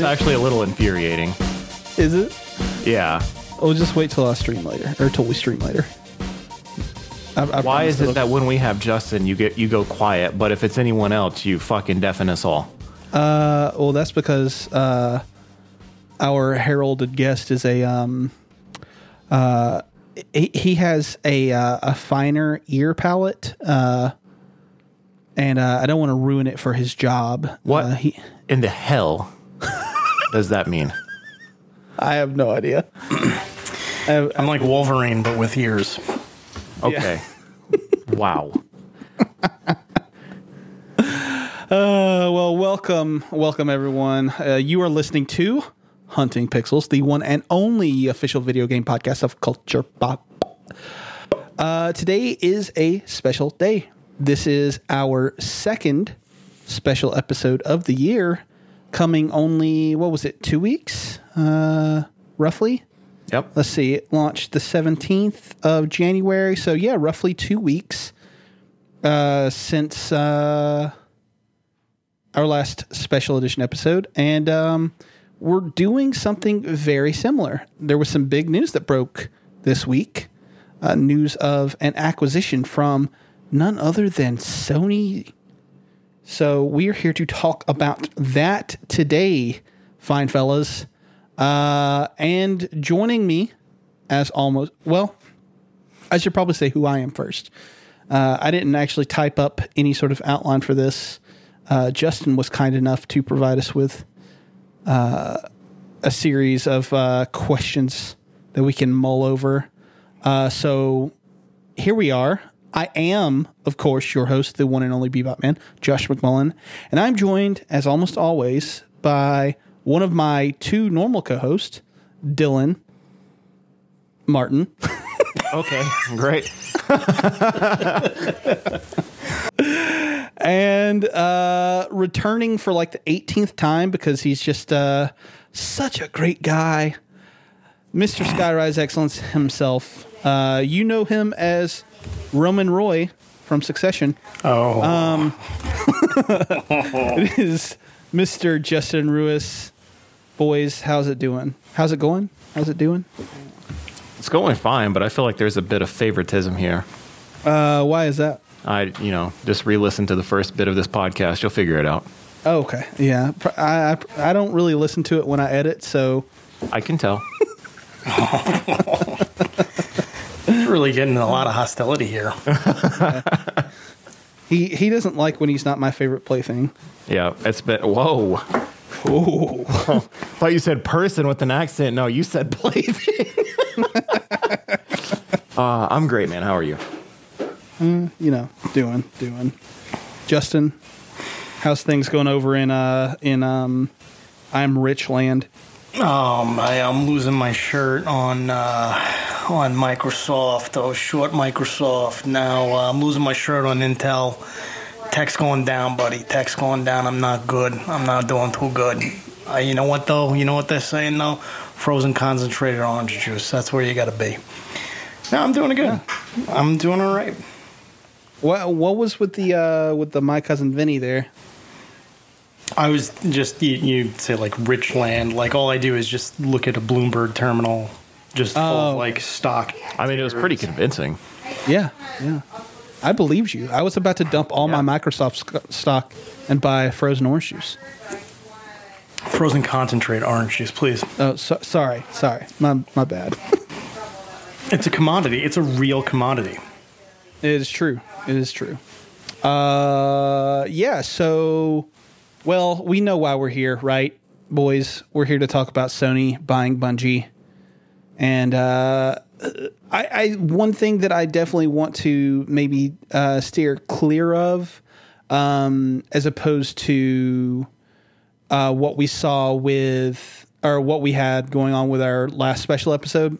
that's actually a little infuriating. Is it? Yeah. Oh, just wait till I stream later, or till we stream later. I, I Why is it that when we have Justin, you get you go quiet, but if it's anyone else, you fucking deafen us all? Uh, well, that's because uh, our heralded guest is a um, uh, he, he has a uh, a finer ear palette, uh, and uh, I don't want to ruin it for his job. What Uh, he, in the hell does that mean? I have no idea. I have- I'm like Wolverine, but with ears. Okay. wow. Uh, well, welcome, welcome everyone. Uh, you are listening to Hunting Pixels, the one and only official video game podcast of Culture Pop. Uh, today is a special day. This is our second special episode of the year, coming only what was it, two weeks, uh, roughly. Yep. Let's see, it launched the seventeenth of January, so yeah, roughly two weeks uh, since. Uh, our last special edition episode, and um, we're doing something very similar. There was some big news that broke this week. Uh, news of an acquisition from none other than Sony. So we are here to talk about that today, fine fellas. Uh, and joining me, as almost well, I should probably say who I am first. Uh, I didn't actually type up any sort of outline for this. Uh, Justin was kind enough to provide us with uh, a series of uh, questions that we can mull over. Uh, so here we are. I am, of course, your host, the one and only Bebop Man, Josh McMullen, and I'm joined, as almost always, by one of my two normal co-hosts, Dylan Martin. Okay. Great. and uh, returning for like the 18th time because he's just uh, such a great guy. Mr. Skyrise Excellence himself. Uh, you know him as Roman Roy from Succession. Oh, It is Mr. Justin Ruiz. Boys, how's it doing? How's it going? How's it doing? It's going fine, but I feel like there's a bit of favoritism here. Uh, why is that? I, you know, just re-listen to the first bit of this podcast. You'll figure it out. Oh, okay. Yeah. I, I, I don't really listen to it when I edit, so I can tell. really getting a lot of hostility here. he, he doesn't like when he's not my favorite plaything. Yeah, it's been. Whoa. Ooh. Thought you said person with an accent. No, you said plaything. uh, I'm great, man. How are you? you know, doing, doing. Justin, how's things going over in uh in um I'm Rich Land? Um, I, I'm losing my shirt on uh, on Microsoft. Oh, short Microsoft. Now uh, I'm losing my shirt on Intel. Tech's going down, buddy. Tech's going down. I'm not good. I'm not doing too good. Uh, you know what though? You know what they're saying though? Frozen concentrated orange juice. That's where you got to be. No, I'm doing good. I'm doing all right. What what was with the uh with the my cousin Vinny there? I was just you, you say like rich land. Like all I do is just look at a Bloomberg terminal, just full Oh. of like stock. I mean, it was pretty convincing. Yeah, yeah. I believed you. I was about to dump all my Microsoft sc- stock and buy frozen orange juice. Frozen concentrate orange juice, please. Oh, so, sorry, sorry. My my bad. It's a commodity. It's a real commodity. It is true. It is true. Uh, yeah. So, well, we know why we're here, right, boys? We're here to talk about Sony buying Bungie, and uh, I, I one thing that I definitely want to maybe uh, steer clear of, um, as opposed to uh, what we saw with or what we had going on with our last special episode.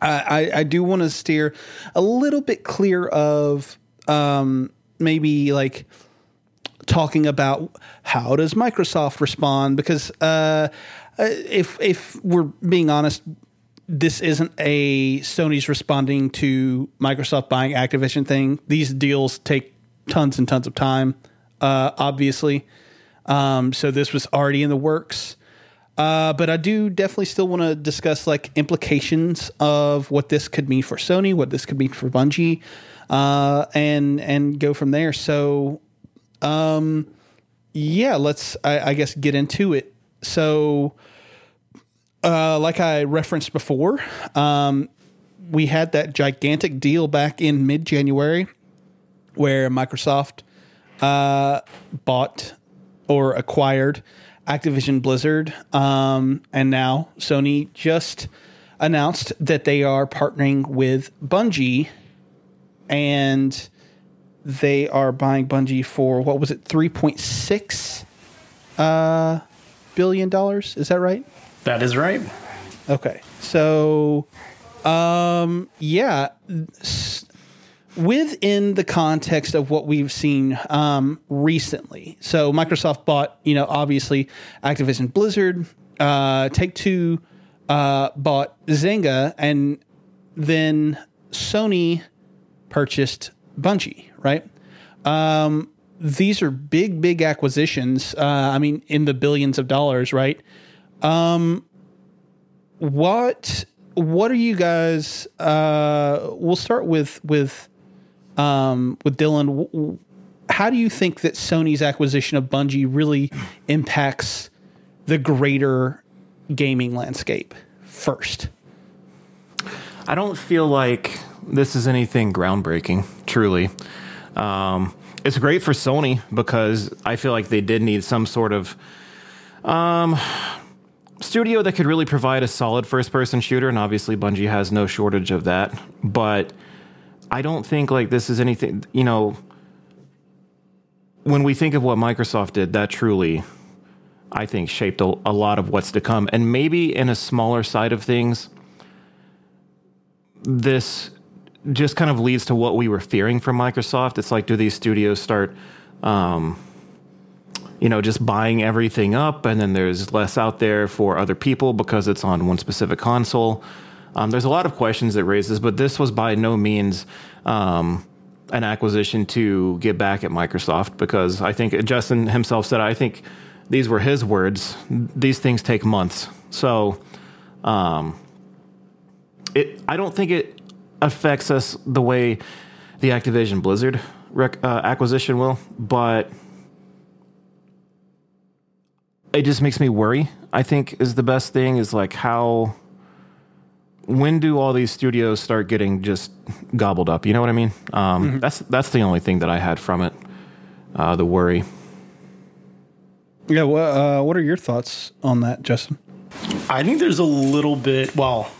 I, I, I do want to steer a little bit clear of um, maybe like talking about how does Microsoft respond because uh, if if we're being honest, this isn't a Sony's responding to Microsoft buying Activision thing. These deals take tons and tons of time, uh, obviously. Um, so this was already in the works. Uh, but I do definitely still want to discuss like implications of what this could mean for Sony, what this could mean for Bungie, uh, and and go from there. So, um, yeah, let's I, I guess get into it. So, uh, like I referenced before, um, we had that gigantic deal back in mid January where Microsoft uh, bought or acquired Activision Blizzard. Um, and now Sony just announced that they are partnering with Bungie and they are buying Bungie for what was it, $3.6 uh, billion dollars? Is that right? That is right. Okay. So, um, yeah, within the context of what we've seen um, recently. So, Microsoft bought, you know, obviously Activision Blizzard, uh, Take Two uh, bought Zynga, and then Sony purchased Bungie, right? Um, these are big, big acquisitions. Uh, I mean, in the billions of dollars, right? what what are you guys uh we'll start with with um with dylan how do you think that sony's acquisition of bungie really impacts the greater gaming landscape first I don't feel like this is anything groundbreaking, truly. Um, it's great for Sony because I feel like they did need some sort of um, studio that could really provide a solid first person shooter, and obviously Bungie has no shortage of that. But I don't think like this is anything, you know, when we think of what Microsoft did, that truly, I think, shaped a, a lot of what's to come. And maybe in a smaller side of things, this just kind of leads to what we were fearing from Microsoft. It's like, do these studios start, um, you know, just buying everything up, and then there's less out there for other people because it's on one specific console? Um, there's a lot of questions it raises, but this was by no means um, an acquisition to get back at Microsoft because I think Justin himself said, I think these were his words. These things take months. So, it I don't think it affects us the way the Activision Blizzard rec- uh, acquisition will, but it just makes me worry. I think is the best thing is like how when do all these studios start getting just gobbled up? You know what I mean? Um, That's that's the only thing that I had from it. Uh, the worry. yeah what, uh, what are your thoughts on that justin I think there's a little bit, well,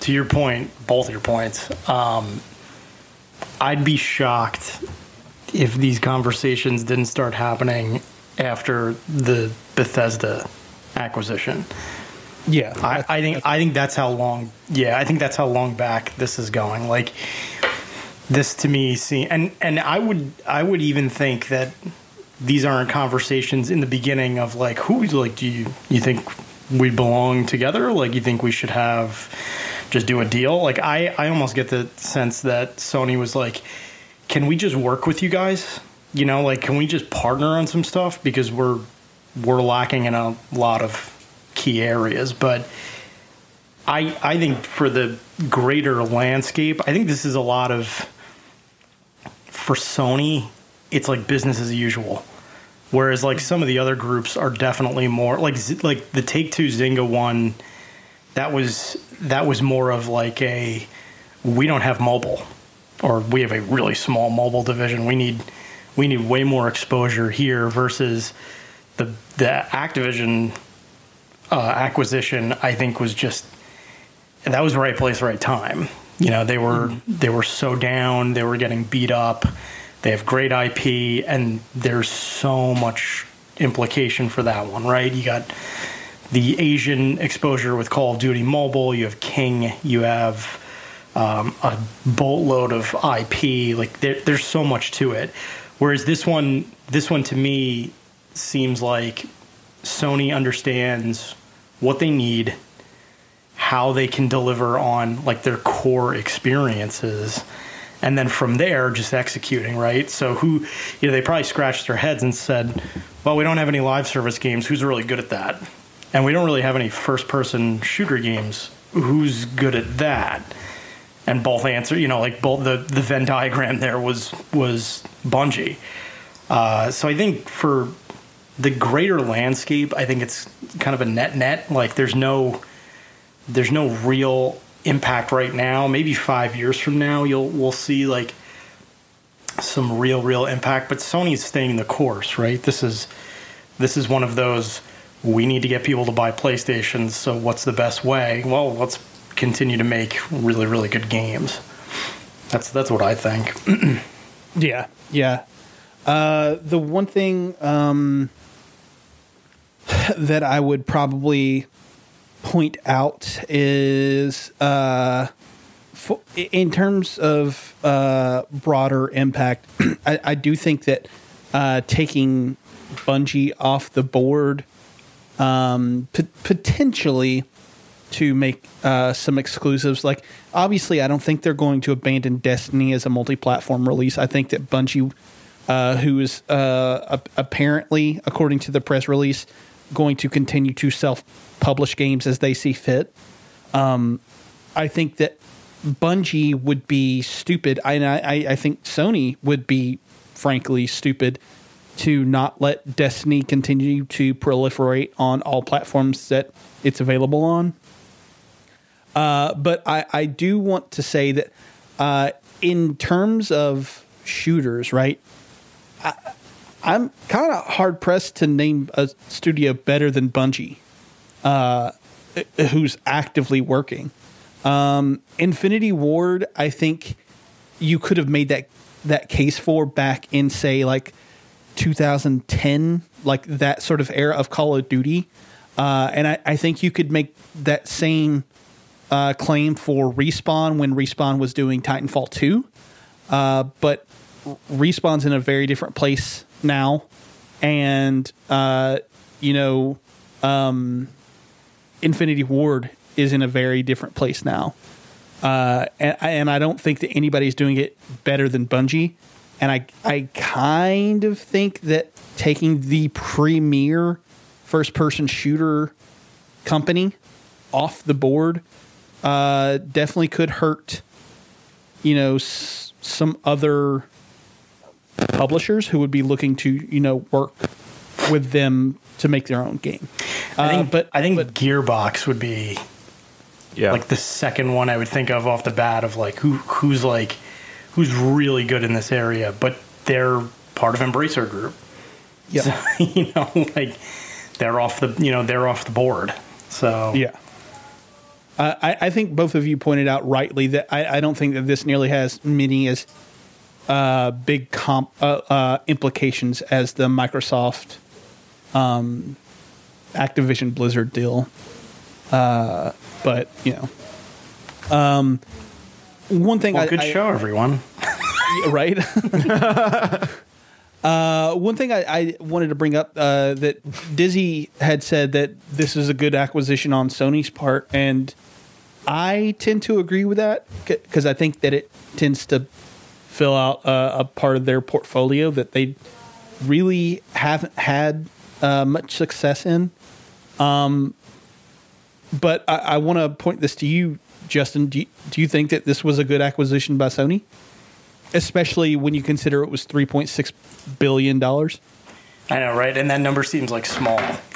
to your point, both your points. Um, I'd be shocked if these conversations didn't start happening after the Bethesda acquisition. yeah I, I think I think that's how long. Yeah, I think that's how long back this is going. Like this to me, see, and and I would I would even think that these aren't conversations in the beginning of like who like do you you think we belong together? Like you think we should have just do a deal? Like I I almost get the sense that Sony was like, can we just work with you guys? You know, like can we just partner on some stuff because we're we're lacking in a lot of key areas, but I I think for the greater landscape, I think this is a lot of for Sony, it's like business as usual. Whereas like some of the other groups are definitely more like like the Take Two Zynga one. That was that was more of like a we don't have mobile, or we have a really small mobile division. We need we need way more exposure here versus the the Activision uh, acquisition. I think was just that was the right place, right time. You know, they were they were so down, they were getting beat up. They have great IP, and there's so much implication for that one, right? You got the Asian exposure with Call of Duty Mobile. You have King. You have um, a boatload of IP. Like there, there's so much to it. Whereas this one, this one to me seems like Sony understands what they need, how they can deliver on like their core experiences, and then from there just executing right. So who, you know, they probably scratched their heads and said, "Well, we don't have any live service games. Who's really good at that?" And we don't really have any first person shooter games. Who's good at that? And both answer, you know, like both the, the Venn diagram there was was Bungie. Uh, so I think for the greater landscape, I think it's kind of a net net. Like there's no there's no real impact right now. Maybe five years from now, you'll we'll see like some real real impact. But Sony's staying the course, right? This is this is one of those. We need to get people to buy PlayStations. So what's the best way? Well, let's continue to make really really good games. That's that's what I think. Yeah, yeah. Uh, the one thing um, that I would probably point out is uh, for, in terms of uh, broader impact, I, I, do think that uh, taking Bungie off the board um, p- potentially to make uh, some exclusives. Like, obviously, I don't think they're going to abandon Destiny as a multi-platform release. I think that Bungie, uh, who is uh, apparently, according to the press release, going to continue to self-publish games as they see fit. Um, I think that Bungie would be stupid. I, I, I think Sony would be, frankly, stupid to not let Destiny continue to proliferate on all platforms that it's available on. Uh, but I, I do want to say that uh, in terms of shooters, right? I, I'm kind of hard pressed to name a studio better than Bungie, uh, who's actively working. Um, Infinity Ward, I think you could have made that that case for back in say like 2010, like that sort of era of Call of Duty, uh, and I, I think you could make that same uh, claim for Respawn when Respawn was doing Titanfall 2. Uh, but Respawn's in a very different place now. And, uh, you know, um, Infinity Ward is in a very different place now. Uh, and, and I don't think that anybody's doing it better than Bungie. And I, I kind of think that taking the premier first person shooter company off the board uh, definitely could hurt, you know, s- some other publishers who would be looking to, you know, work with them to make their own game. I think, uh, but I think but, Gearbox would be yeah. like the second one I would think of off the bat of like who who's like who's really good in this area, but they're part of Embracer Group. Yeah, so, you know, like they're off the you know they're off the board. So yeah, uh, I, I, think both of you pointed out rightly that I, I, don't think that this nearly has many as uh, big comp uh, uh implications as the Microsoft um, Activision Blizzard deal. Uh, but you know, um, one thing. Well, I, good show, everyone. right. Uh, one thing I, I, wanted to bring up uh, that Dizzy had said that this is a good acquisition on Sony's part, and I tend to agree with that because I think that it tends to fill out a part of their portfolio that they really haven't had uh, much success in. Um, but I, I want to point this to you, Justin. Do you, do you think that this was a good acquisition by Sony? especially when you consider it was three point six billion dollars. I know, right? And that number seems like small.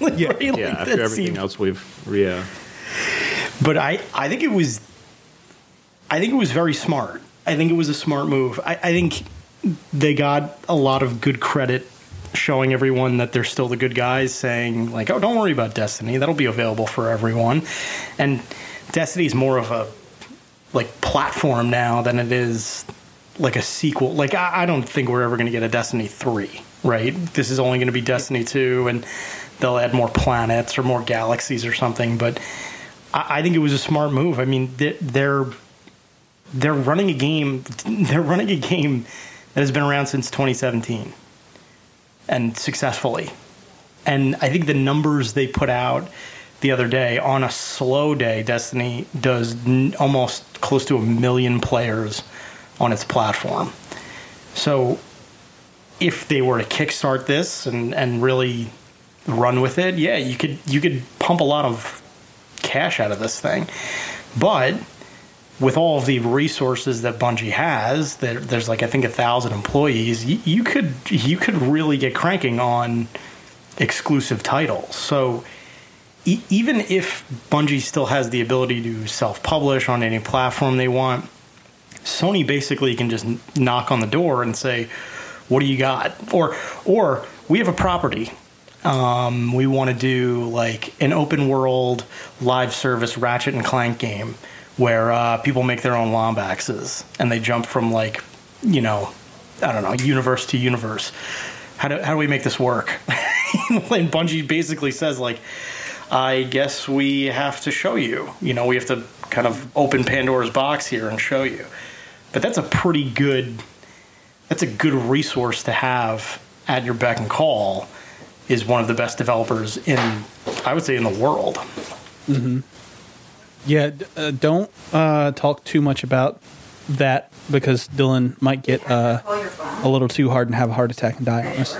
like, yeah, really, yeah. After everything seems... else we've, yeah. But I, I think it was, I think it was very smart. I think it was a smart move. I, I think they got a lot of good credit showing everyone that they're still the good guys, saying like, "Oh, don't worry about Destiny; that'll be available for everyone." And Destiny is more of a like platform now than it is like a sequel. Like I, I don't think we're ever going to get a Destiny three, right? This is only going to be Destiny two, and they'll add more planets or more galaxies or something. But I, I think it was a smart move. I mean, they're they're running a game. They're running a game that has been around since 2017 and successfully. And I think the numbers they put out the other day on a slow day, Destiny does n- almost close to a million players on its platform. So if they were to kickstart this and, and really run with it, yeah, you could you could pump a lot of cash out of this thing. But with all of the resources that Bungie has, there, there's like I think a thousand employees. You, you could you could really get cranking on exclusive titles. So e- even if Bungie still has the ability to self-publish on any platform they want, Sony basically can just knock on the door and say, "What do you got?" Or or we have a property. Um, we want to do like an open world live service Ratchet and Clank game where uh, people make their own Lombaxes and they jump from like, you know, I don't know, universe to universe. How do, how do we make this work? and Bungie basically says like, I guess we have to show you. You know, we have to kind of open Pandora's box here and show you. But that's a pretty good that's a good resource to have at your beck and call is one of the best developers in I would say in the world. Yeah, uh, don't uh, talk too much about that because Dylan might get uh, Call your phone. a little too hard and have a heart attack and die on us.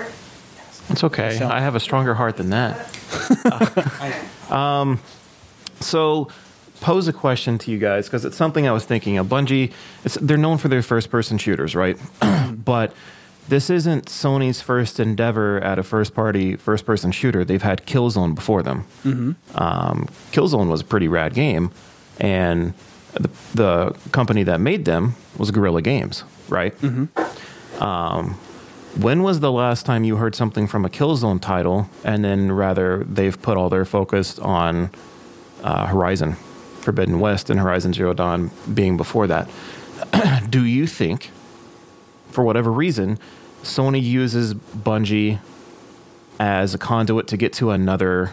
It's okay. So- I have a stronger heart than that. um, so pose a question to you guys because it's something I was thinking of. Bungie, it's, they're known for their first-person shooters, right? but this isn't Sony's first endeavor at a first-party first-person shooter. They've had Killzone before them. Um, Killzone was a pretty rad game, and the, the company that made them was Guerrilla Games, right? when was the last time you heard something from a Killzone title, and then rather they've put all their focus on uh, Horizon, Forbidden West, and Horizon Zero Dawn being before that? Do you think, for whatever reason, Sony uses Bungie as a conduit to get to another,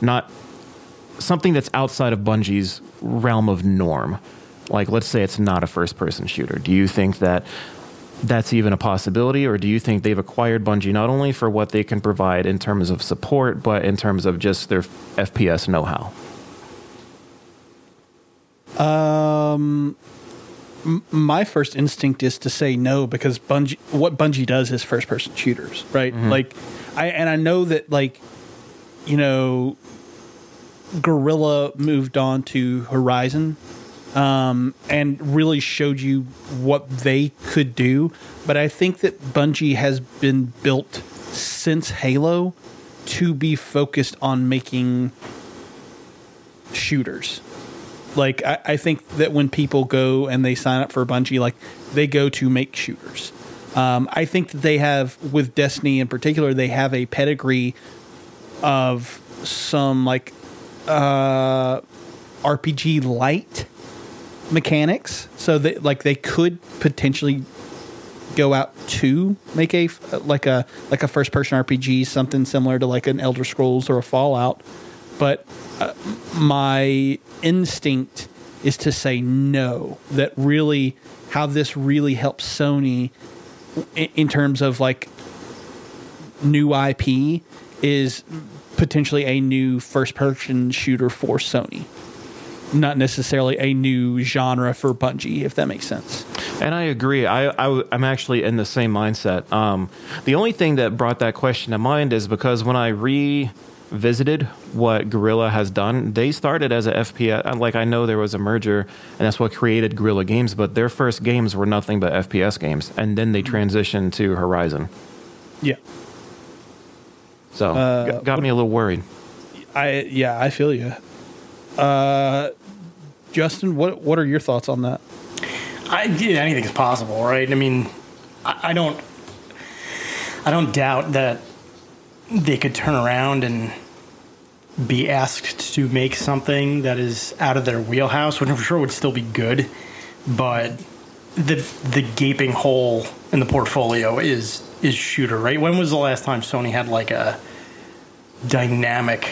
not something that's outside of Bungie's realm of norm? Like, let's say it's not a first person shooter. Do you think that that's even a possibility, or do you think they've acquired Bungie not only for what they can provide in terms of support, but in terms of just their FPS know how? Um, my first instinct is to say no because Bungie, what Bungie does is first person shooters, right? Like, I and I know that like, you know, Guerrilla moved on to Horizon, um, and really showed you what they could do. But I think that Bungie has been built since Halo to be focused on making shooters like I, I think that when people go and they sign up for Bungie, like they go to make shooters. Um, I think that they have with Destiny in particular, they have a pedigree of some like uh, RPG light mechanics, so that like they could potentially go out to make a like a like a first person RPG, something similar to like an Elder Scrolls or a Fallout. But uh, my instinct is to say no. That really, how this really helps Sony in, in terms of like new IP is potentially a new first person shooter for Sony. Not necessarily a new genre for Bungie, if that makes sense. And I agree. I, I am actually in the same mindset. Um, the only thing that brought that question to mind is because when I revisited what Guerrilla has done, they started as a FPS. Uh, like I know there was a merger, and that's what created Guerrilla Games. But their first games were nothing but FPS games, and then they mm-hmm. transitioned to Horizon. Yeah. So uh, got, got me a little worried. I yeah, I feel you. Uh, Justin, what what are your thoughts on that? I yeah, anything is possible, right? I mean, I, I don't, I don't doubt that they could turn around and be asked to make something that is out of their wheelhouse, which I'm sure would still be good, but the the gaping hole in the portfolio is is shooter, right? When was the last time Sony had like a dynamic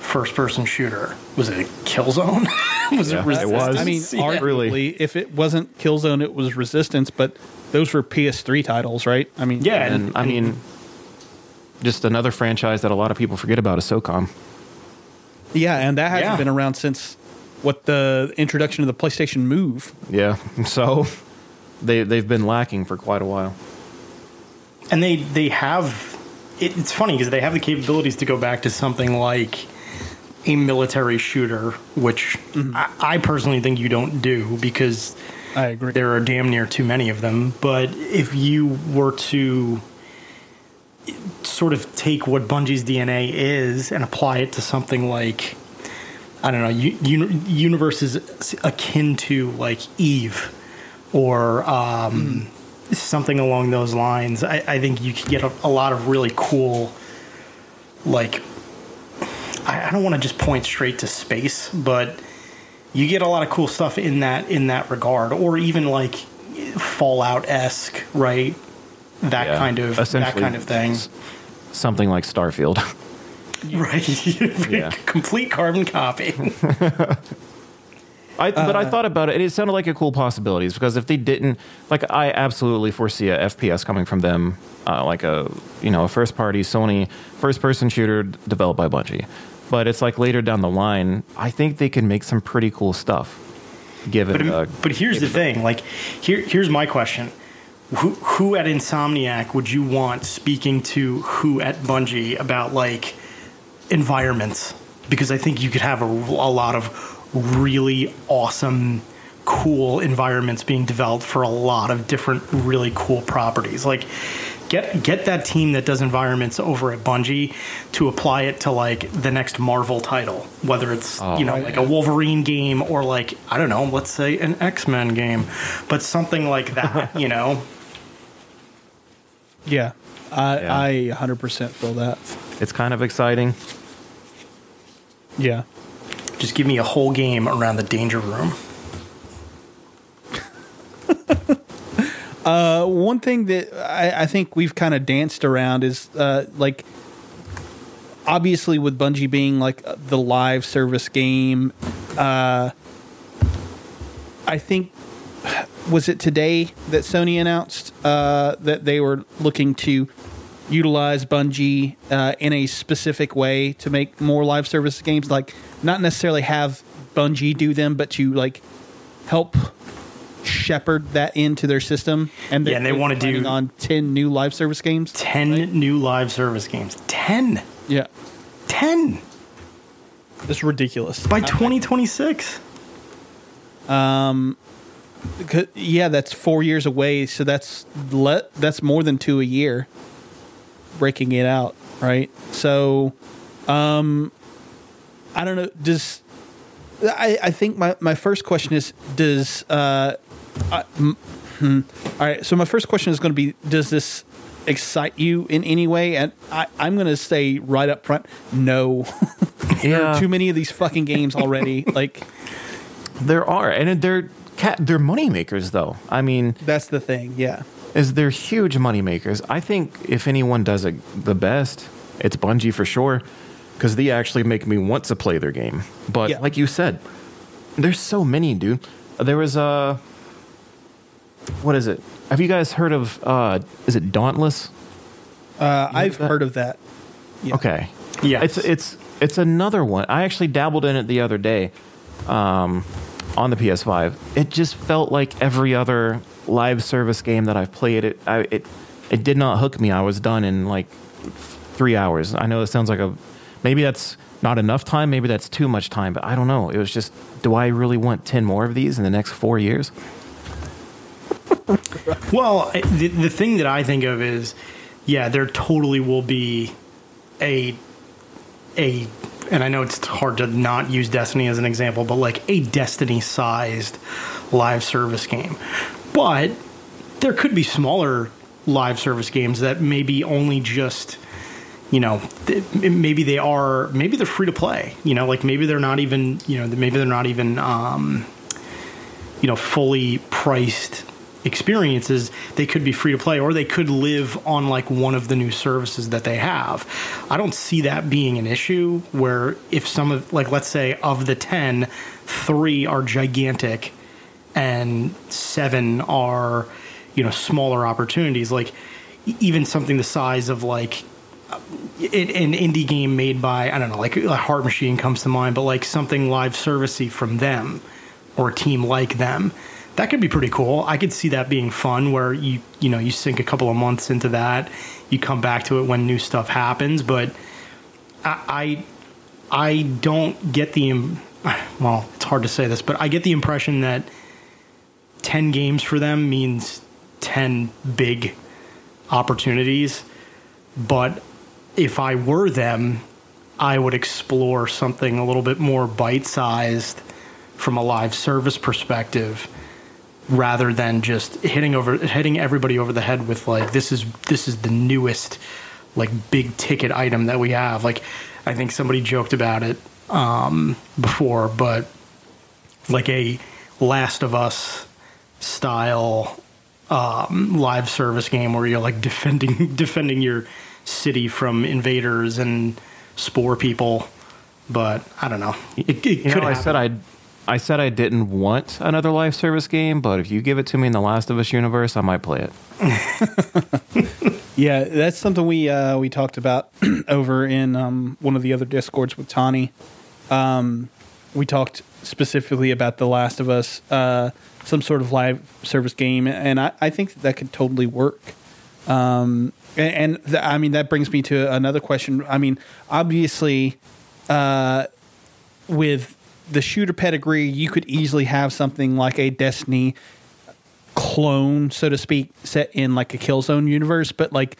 first person shooter? Was it a Killzone? was Yeah, it it Resistance? was. I mean, Yeah. arguably, really. if it wasn't Killzone, it was Resistance, but those were PS3 titles, right? I mean, yeah, And I mean, just another franchise that a lot of people forget about is SOCOM. Yeah, and that hasn't Yeah. been around since what the introduction of the PlayStation Move. Yeah. So they they've been lacking for quite a while. and they they have it, it's funny because they have the capabilities to go back to something like a military shooter, which mm-hmm. I, I personally think you don't do because I agree. there are damn near too many of them. But if you were to sort of take what Bungie's DNA is and apply it to something like, I don't know, u- uni- universes akin to like Eve or um, something along those lines, I, I think you could get a, a lot of really cool, like, I, I don't want to just point straight to space, but you get a lot of cool stuff in that in that regard, or even like Fallout esque, right? That Yeah. kind of that kind of thing, Something like Starfield. right? Yeah. Complete carbon copy. I, but I thought about it, and it sounded like a cool possibilities because if they didn't, like, I absolutely foresee a FPS coming from them, uh, like a you know a first party Sony first person shooter developed by Bungie. But it's like later down the line, I think they can make some pretty cool stuff. Given, But, uh, but here's the thing. Like, here, here's my question: who, who at Insomniac would you want speaking to who at Bungie about like environments? Because I think you could have a, a lot of really awesome, cool environments being developed for a lot of different really cool properties. Like. Get, get that team that does environments over at Bungie to apply it to like the next Marvel title, whether it's oh. you know like a Wolverine game or like I don't know, let's say an X Men game, but something like that, you know. Yeah, I Yeah. I 100% feel that. it's kind of exciting. Yeah. Just give me a whole game around the danger room. Uh, one thing that I, I think we've kind of danced around is uh, like obviously with Bungie being like the live service game, uh, I think was it today that Sony announced uh, that they were looking to utilize Bungie uh, in a specific way to make more live service games, like not necessarily have Bungie do them, but to like help shepherd that into their system. And Yeah, and they wanna do- planning on ten new live service games. 10 new live service games. 10. Yeah, 10 it's ridiculous. by 2026. Because- yeah, that's four years away. So that's le- that's more than two a year. Breaking it out, right? So, um, I don't know. Does I, I think my, my first question is does uh, I, mm, hmm. all right. So my first question is going to be does this excite you in any way? And I, I'm going to say right up front, no. there Yeah. are too many of these fucking games already. like There are, and they're cat, they're money makers though. I mean, that's the thing. Yeah. is they're huge money makers. I think if anyone does it the best, it's Bungie for sure, because they actually make me want to play their game. But Yeah. like you said, there's so many, dude. There was a what is it? Have you guys heard of? uh Is it Dauntless? Uh, I've that? heard of that. Yeah. Okay. Yeah. It's it's it's another one. I actually dabbled in it the other day um, on the PS5. It just felt like every other live service game that I've played. It I, it it did not hook me. I was done in like three hours. I know it sounds like a maybe that's not enough time. Maybe that's too much time. But I don't know. It was just, do I really want ten more of these in the next four years? Well, the, the thing that I think of is, yeah, there totally will be a a, and I know it's hard to not use Destiny as an example, but like a Destiny-sized live service game. But there could be smaller live service games that maybe only just you know maybe they are maybe they're free to play you know like maybe they're not even you know maybe they're not even um you know fully priced experiences they could be free to play or they could live on like one of the new services that they have. I don't see that being an issue where if some of like let's say of the 10 3 are gigantic and 7 are you know smaller opportunities like even something the size of like uh, it, an indie game made by I don't know, like a Heart Machine comes to mind, but like something live servicey from them or a team like them that could be pretty cool. I could see that being fun where you you know you sink a couple of months into that, you come back to it when new stuff happens. But I I, I don't get the well, it's hard to say this, but I get the impression that ten games for them means ten big opportunities. But if I were them, I would explore something a little bit more bite sized from a live service perspective rather than just hitting over hitting everybody over the head with like this is this is the newest like big ticket item that we have. Like i think somebody joked about it um, before but like a last of us style um, live service game where you're like defending defending your city from invaders and spore people. But i don't know. It, it You could know, I said I, I said I didn't want another live service game, but if you give it to me in the Last of Us universe, I might play it. Yeah, that's something we uh, we talked about over in um, one of the other discords with Tani. Um, we talked specifically about The Last of Us, uh, some sort of live service game, and I, I think that, that could totally work. Um, and and th- I mean that brings me to another question. I mean, obviously, uh, with the shooter pedigree, you could easily have something like a Destiny clone, so to speak, set in like a Killzone universe. But like,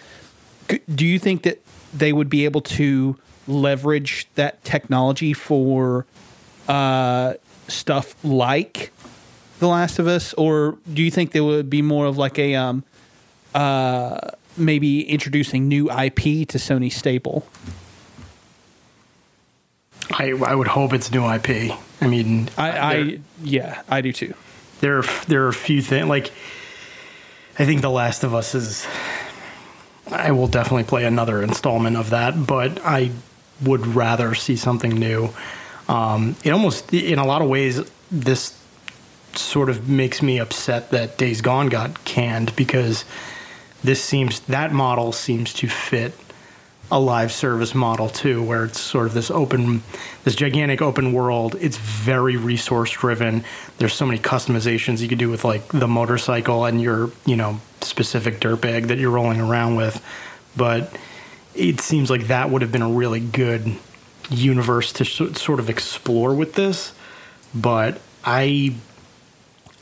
do you think that they would be able to leverage that technology for uh, stuff like The Last of Us, or do you think there would be more of like a um, uh, maybe introducing new IP to Sony staple? I, I would hope it's new ip i mean I, I yeah, I do too. there are there are a few things like I think The Last of Us is. I will definitely play another installment of that, but I would rather see something new. Um, it almost, in a lot of ways, this sort of makes me upset that Days Gone got canned because this seems that model seems to fit a live service model too, where it's sort of this open, this gigantic open world. It's very resource driven. There's so many customizations you could do with like the motorcycle and your, you know, specific dirt bag that you're rolling around with. But it seems like that would have been a really good universe to so- sort of explore with this. But I,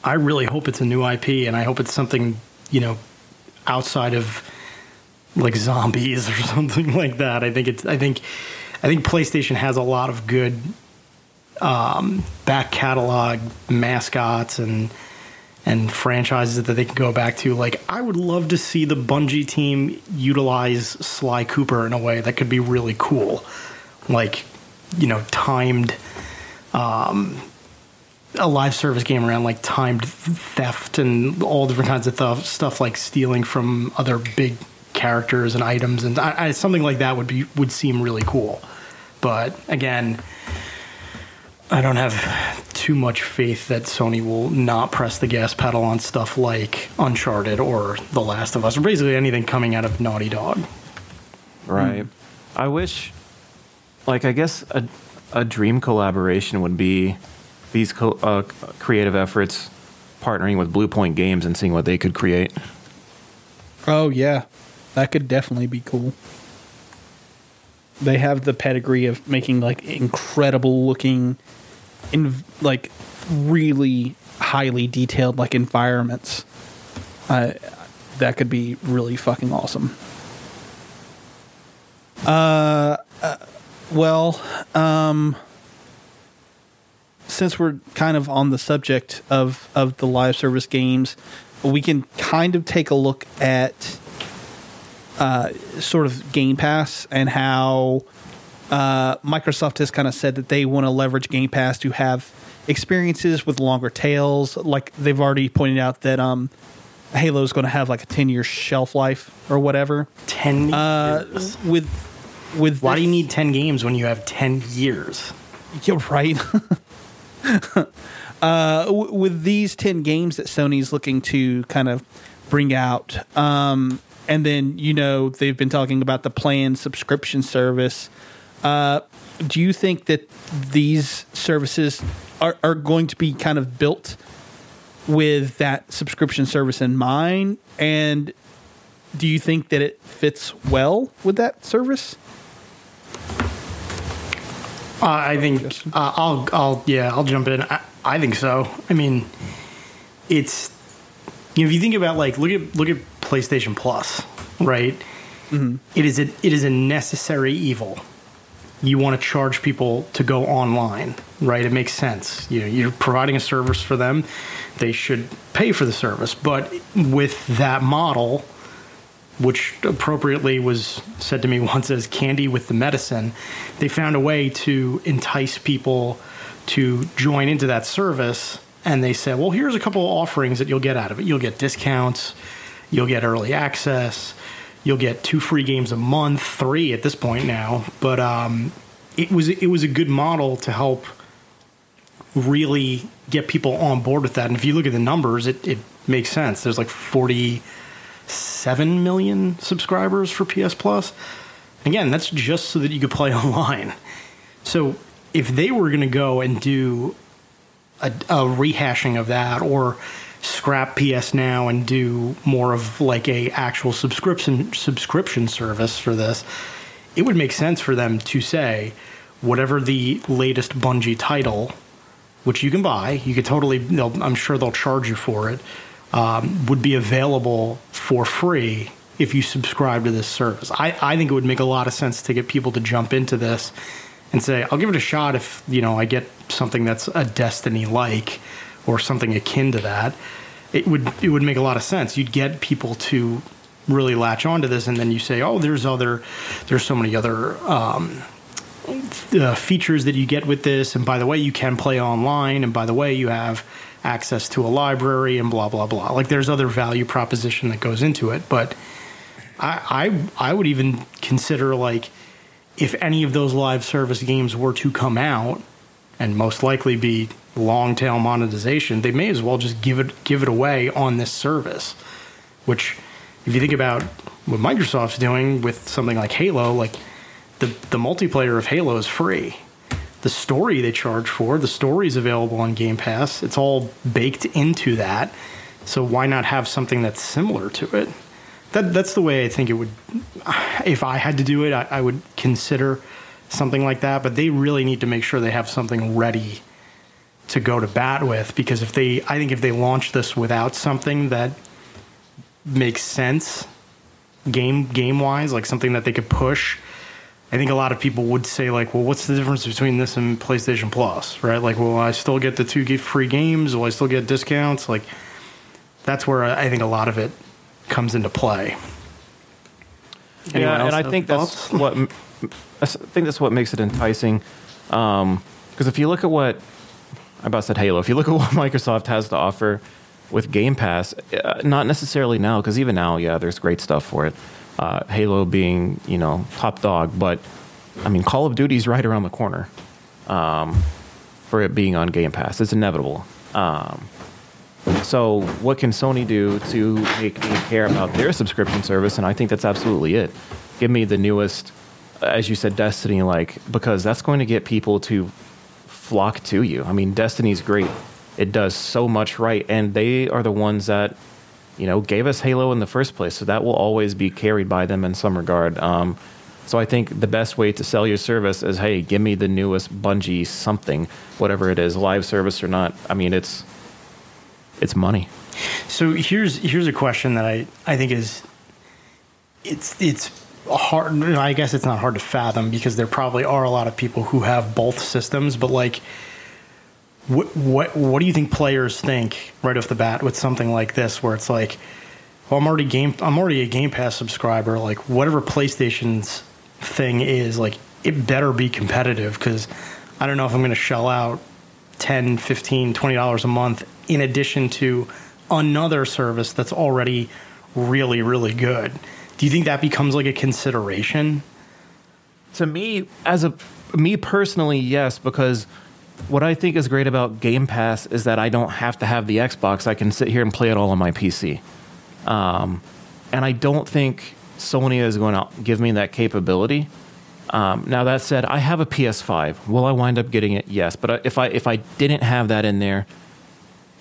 I really hope it's a new IP, and I hope it's something you know outside of like zombies or something like that. I think it's I think I think PlayStation has a lot of good um, back catalog mascots and and franchises that they can go back to. Like I would love to see the Bungie team utilize Sly Cooper in a way that could be really cool. Like, you know, timed um, a live service game around like timed theft and all different kinds of th- stuff like stealing from other big characters and items and I, I, something like that would be would seem really cool but again i don't have too much faith that sony will not press the gas pedal on stuff like uncharted or the last of us or basically anything coming out of naughty dog Right. I wish, like, I guess a, a dream collaboration would be these co- uh, creative efforts partnering with Bluepoint Games and seeing what they could create. Oh yeah, that could definitely be cool. They have the pedigree of making like incredible looking, in like really highly detailed like environments. Uh, that could be really fucking awesome. Uh, uh well, um, since we're kind of on the subject of of the live service games, we can kind of take a look at uh, sort of Game Pass and how uh, Microsoft has kind of said that they want to leverage Game Pass to have experiences with longer tails. Like they've already pointed out that um, Halo is going to have like a ten year shelf life or whatever. 10 Uh, years with with why do you need 10 games when you have 10 years You're right. uh, w- with these 10 games that Sony's looking to kind of bring out, um, and then, you know, they've been talking about the planned subscription service. Uh, do you think that these services are, are going to be kind of built with that subscription service in mind? And do you think that it fits well with that service? Uh, I think uh, I'll I'll yeah I'll jump in. I, I think so. I mean, it's you know if you think about like look at look at PlayStation Plus, mm-hmm. right? Mm-hmm. It is a it is a necessary evil. You want to charge people to go online, right? It makes sense. You know, you're providing a service for them; they should pay for the service. But with that model, which appropriately was said to me once as candy with the medicine, they found a way to entice people to join into that service. And they said, well, here's a couple of offerings that you'll get out of it. You'll get discounts, you'll get early access, you'll get two free games a month, three at this point now. But um, it was it was a good model to help really get people on board with that. And if you look at the numbers, it, it makes sense. There's like 47 million subscribers for PS Plus. Again, that's just so that you could play online. So if they were going to go and do a, a rehashing of that or scrap PS Now and do more of like a actual subscription subscription service for this, it would make sense for them to say whatever the latest Bungie title which you can buy. You could totally, I'm sure they'll charge you for it, um, would be available for free if you subscribe to this service. I, I think it would make a lot of sense to get people to jump into this and say, I'll give it a shot if, you know, I get something that's a Destiny like or something akin to that. It would it would make a lot of sense. You'd get people to really latch onto this, and then you say, "Oh, there's other, there's so many other um, uh, features that you get with this. And by the way, you can play online. And by the way, you have access to a library and blah blah blah. Like there's other value proposition that goes into it. But I I, I would even consider like if any of those live service games were to come out and most likely be long tail monetization, they may as well just give it give it away on this service. Which, if you think about what Microsoft's doing with something like Halo, like the the multiplayer of Halo is free. The story they charge for, the story is available on Game Pass. It's all baked into that. So why not have something that's similar to it? That that's the way I think it would. If I had to do it, I, I would consider something like that. But they really need to make sure they have something ready to go to bat with because if they, I think if they launch this without something that makes sense game game wise, like something that they could push. I think a lot of people would say like, well, what's the difference between this and PlayStation Plus, right? Like, well, I still get the two free games, will I still get discounts? Like, that's where I think a lot of it comes into play. Anyone yeah, and I think that's what I think that's what makes it enticing. Um, because if you look at what about said Halo, if you look at what Microsoft has to offer with Game Pass, uh, not necessarily now, because even now, yeah, there's great stuff for it. Uh, Halo being you know top dog, but I mean Call of Duty's right around the corner um, for it being on Game Pass. It's inevitable. Um, so, what can Sony do to make me care about their subscription service? And I think that's absolutely it. Give me the newest, as you said, Destiny, like, because that's going to get people to flock to you. I mean, Destiny's great. It does so much right. And they are the ones that, you know, gave us Halo in the first place. So that will always be carried by them in some regard. Um, so I think the best way to sell your service is, hey, give me the newest Bungie something, whatever it is, live service or not. I mean, it's it's money. So here's here's a question that I, I think is it's it's hard I guess it's not hard to fathom because there probably are a lot of people who have both systems but like what what what do you think players think right off the bat with something like this where it's like well I'm already game I'm already a Game Pass subscriber like whatever PlayStation's thing is like it better be competitive cuz I don't know if I'm going to shell out 10 15 20 dollars a month in addition to another service that's already really really good do you think that becomes like a consideration? To me as a me personally yes because what i think is great about game pass is that i don't have to have the xbox. I can sit here and play it all on my pc um, and i don't think sony is going to give me that capability. Um, now that said i have a ps5 will i wind up getting it? Yes. But if i if i didn't have that in there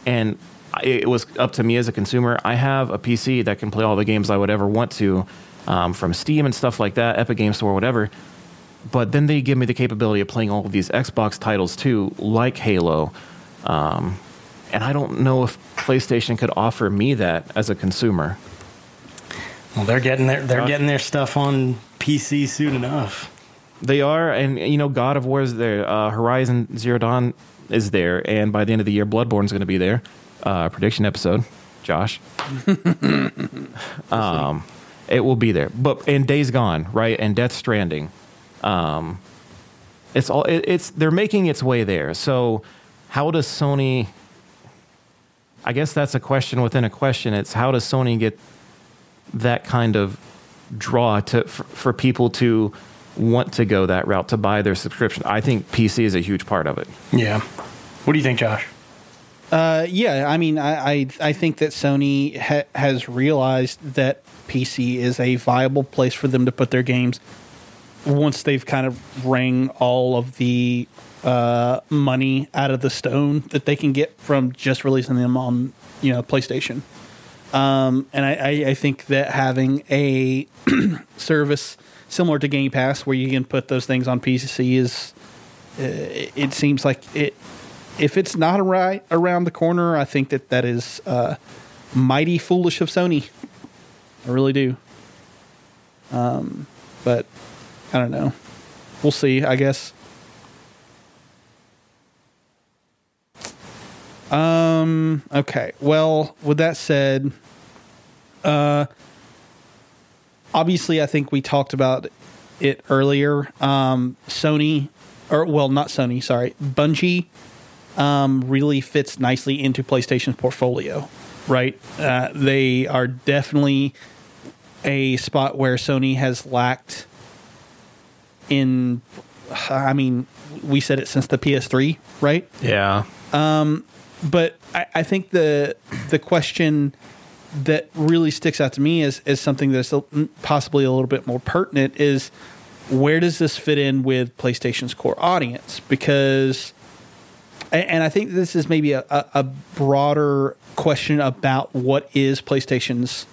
and it was up to me as a consumer. I have a PC that can play all the games I would ever want to, um, from Steam and stuff like that, Epic Games Store, whatever. But then they give me the capability of playing all of these Xbox titles too, like Halo. Um, and I don't know if PlayStation could offer me that as a consumer. Well, they're getting their they're getting their stuff on PC soon enough. They are, and you know, God of War is there. Uh, Horizon Zero Dawn is there, and by the end of the year, Bloodborne is going to be there. Uh, prediction episode, Josh. um, it will be there, but and Days Gone, right, and Death Stranding. Um, it's all it, it's they're making its way there. So, how does Sony? I guess that's a question within a question. It's how does Sony get that kind of draw to for, for people to want to go that route to buy their subscription. I think PC is a huge part of it. Yeah. What do you think, Josh? Uh, yeah, I mean, I I, I think that Sony ha- has realized that PC is a viable place for them to put their games once they've kind of wrung all of the uh, money out of the stone that they can get from just releasing them on you know PlayStation. Um, and I, I, I think that having a service similar to Game Pass where you can put those things on PC is uh, it, it seems like it if it's not right around the corner, I think that that is uh, mighty foolish of Sony. I really do. Um, but I don't know. We'll see. I guess. Um. Okay. Well, with that said, uh, obviously, I think we talked about it earlier. Um, Sony, or well, not Sony. Sorry, Bungie um, really fits nicely into PlayStation's portfolio, right? Uh, they are definitely a spot where Sony has lacked in. I mean, we said it since the PS3, right? Yeah. Um, but I, I think the the question that really sticks out to me as, as something that's possibly a little bit more pertinent is where does this fit in with PlayStation's core audience? Because, and I think this is maybe a, a, a broader question about what is PlayStation's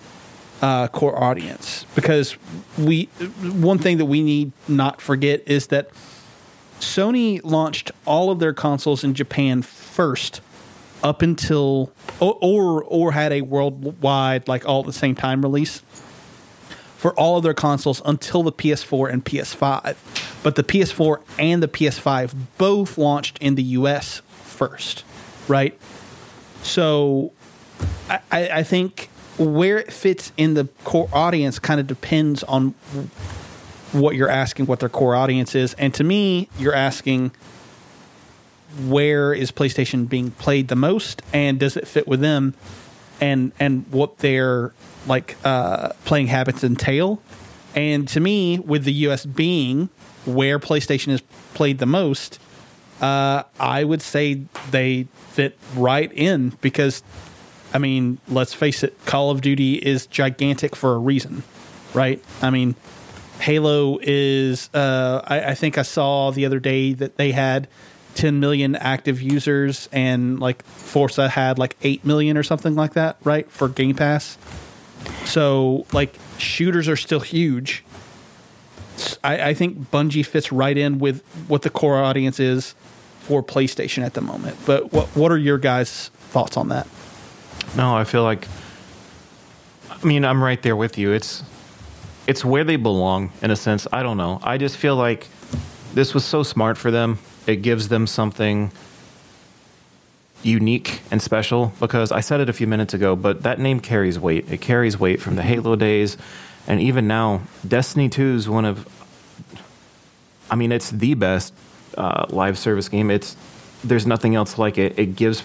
uh, core audience. Because we, one thing that we need not forget is that Sony launched all of their consoles in Japan first up until or, or had a worldwide like all at the same time release for all of their consoles until the PS4 and PS5. But the PS4 and the PS5 both launched in the US first, right? So I, I think where it fits in the core audience kind of depends on what you're asking what their core audience is. And to me, you're asking where is PlayStation being played the most and does it fit with them and and what their like uh playing habits entail. And to me, with the US being where PlayStation is played the most, uh I would say they fit right in because I mean, let's face it, Call of Duty is gigantic for a reason, right? I mean, Halo is. Uh, I, I think I saw the other day that they had 10 million active users, and like Forza had like 8 million or something like that, right? For Game Pass. So, like, shooters are still huge. I, I think Bungie fits right in with what the core audience is for PlayStation at the moment. But what what are your guys' thoughts on that? No, I feel like. I mean, I'm right there with you. It's, it's where they belong in a sense. I don't know. I just feel like this was so smart for them. It gives them something unique and special because I said it a few minutes ago, but that name carries weight. It carries weight from the Halo days, and even now, Destiny Two is one of. I mean, it's the best uh, live service game. It's there's nothing else like it. It gives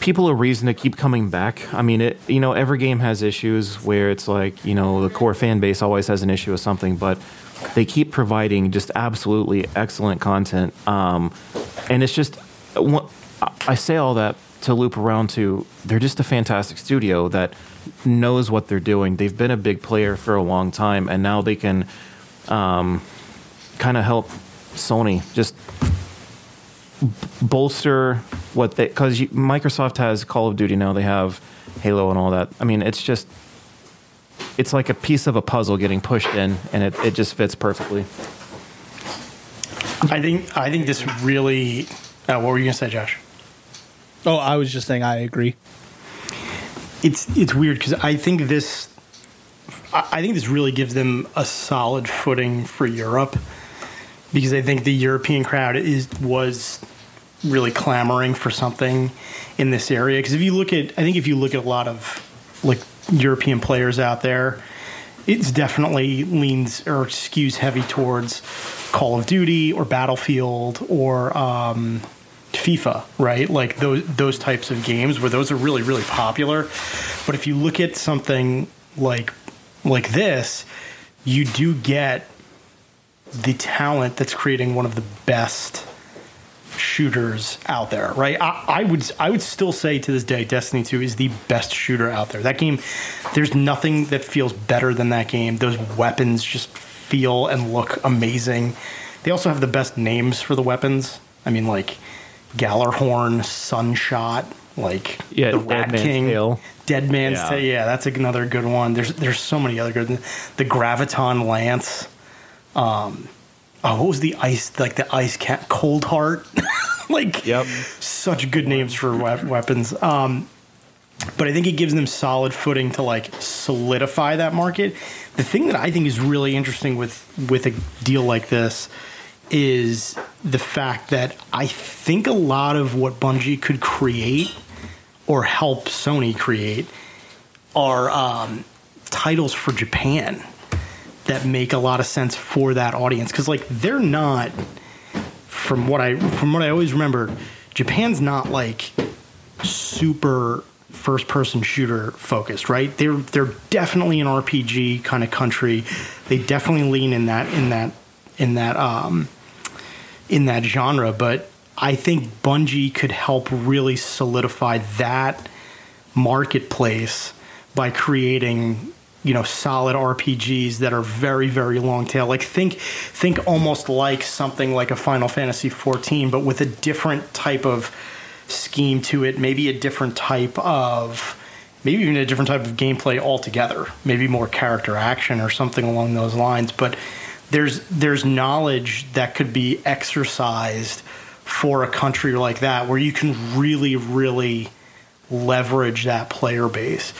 people a reason to keep coming back. I mean, it you know every game has issues where it's like you know the core fan base always has an issue with something, but they keep providing just absolutely excellent content. Um, and it's just I say all that to loop around to they're just a fantastic studio that knows what they're doing. They've been a big player for a long time, and now they can um, kind of help Sony just bolster what they because Microsoft has Call of Duty now. They have Halo and all that. I mean, it's just it's like a piece of a puzzle getting pushed in, and it, it just fits perfectly. I think I think this really. Uh, what were you gonna say, Josh? Oh, I was just saying I agree. It's it's weird because I think this. I think this really gives them a solid footing for Europe because I think the European crowd is was really clamoring for something in this area. Because if you look at, I think if you look at a lot of like European players out there, it's definitely leans or skews heavy towards Call of Duty or Battlefield or um, FIFA, right? Like those those types of games where those are really really popular. But if you look at something like like this, you do get the talent that's creating one of the best shooters out there, right? I, I, would I would still say to this day, Destiny 2 is the best shooter out there. That game, there's nothing that feels better than that game. Those weapons just feel and look amazing. They also have the best names for the weapons. I mean, like Gjallarhorn, Sunshot, like Yeah, the Dead Rat Man's King, Tale. Dead Man's Yeah. Tale. Yeah, that's another good one. There's there's so many other good. The Graviton Lance. Um, oh, what was the ice like the ice cat Coldheart? like, Yep. such good names for we- weapons. Um, but I think it gives them solid footing to like solidify that market. The thing that I think is really interesting with with a deal like this is the fact that I think a lot of what Bungie could create or help Sony create are um, titles for Japan that make a lot of sense for that audience. Because like they're not from what I from what I always remember Japan's not like super first person shooter focused right? They're they're definitely an RPG kind of country. They definitely lean in that in that in that um in that genre but I think Bungie could help really solidify that marketplace by creating you know solid RPGs that are very very long tail. Like think think almost like something like a Final Fantasy 14 but with a different type of scheme to it maybe a different type of maybe even a different type of gameplay altogether maybe more character action or something along those lines. But there's there's knowledge that could be exercised for a country like that where you can really really leverage that player base.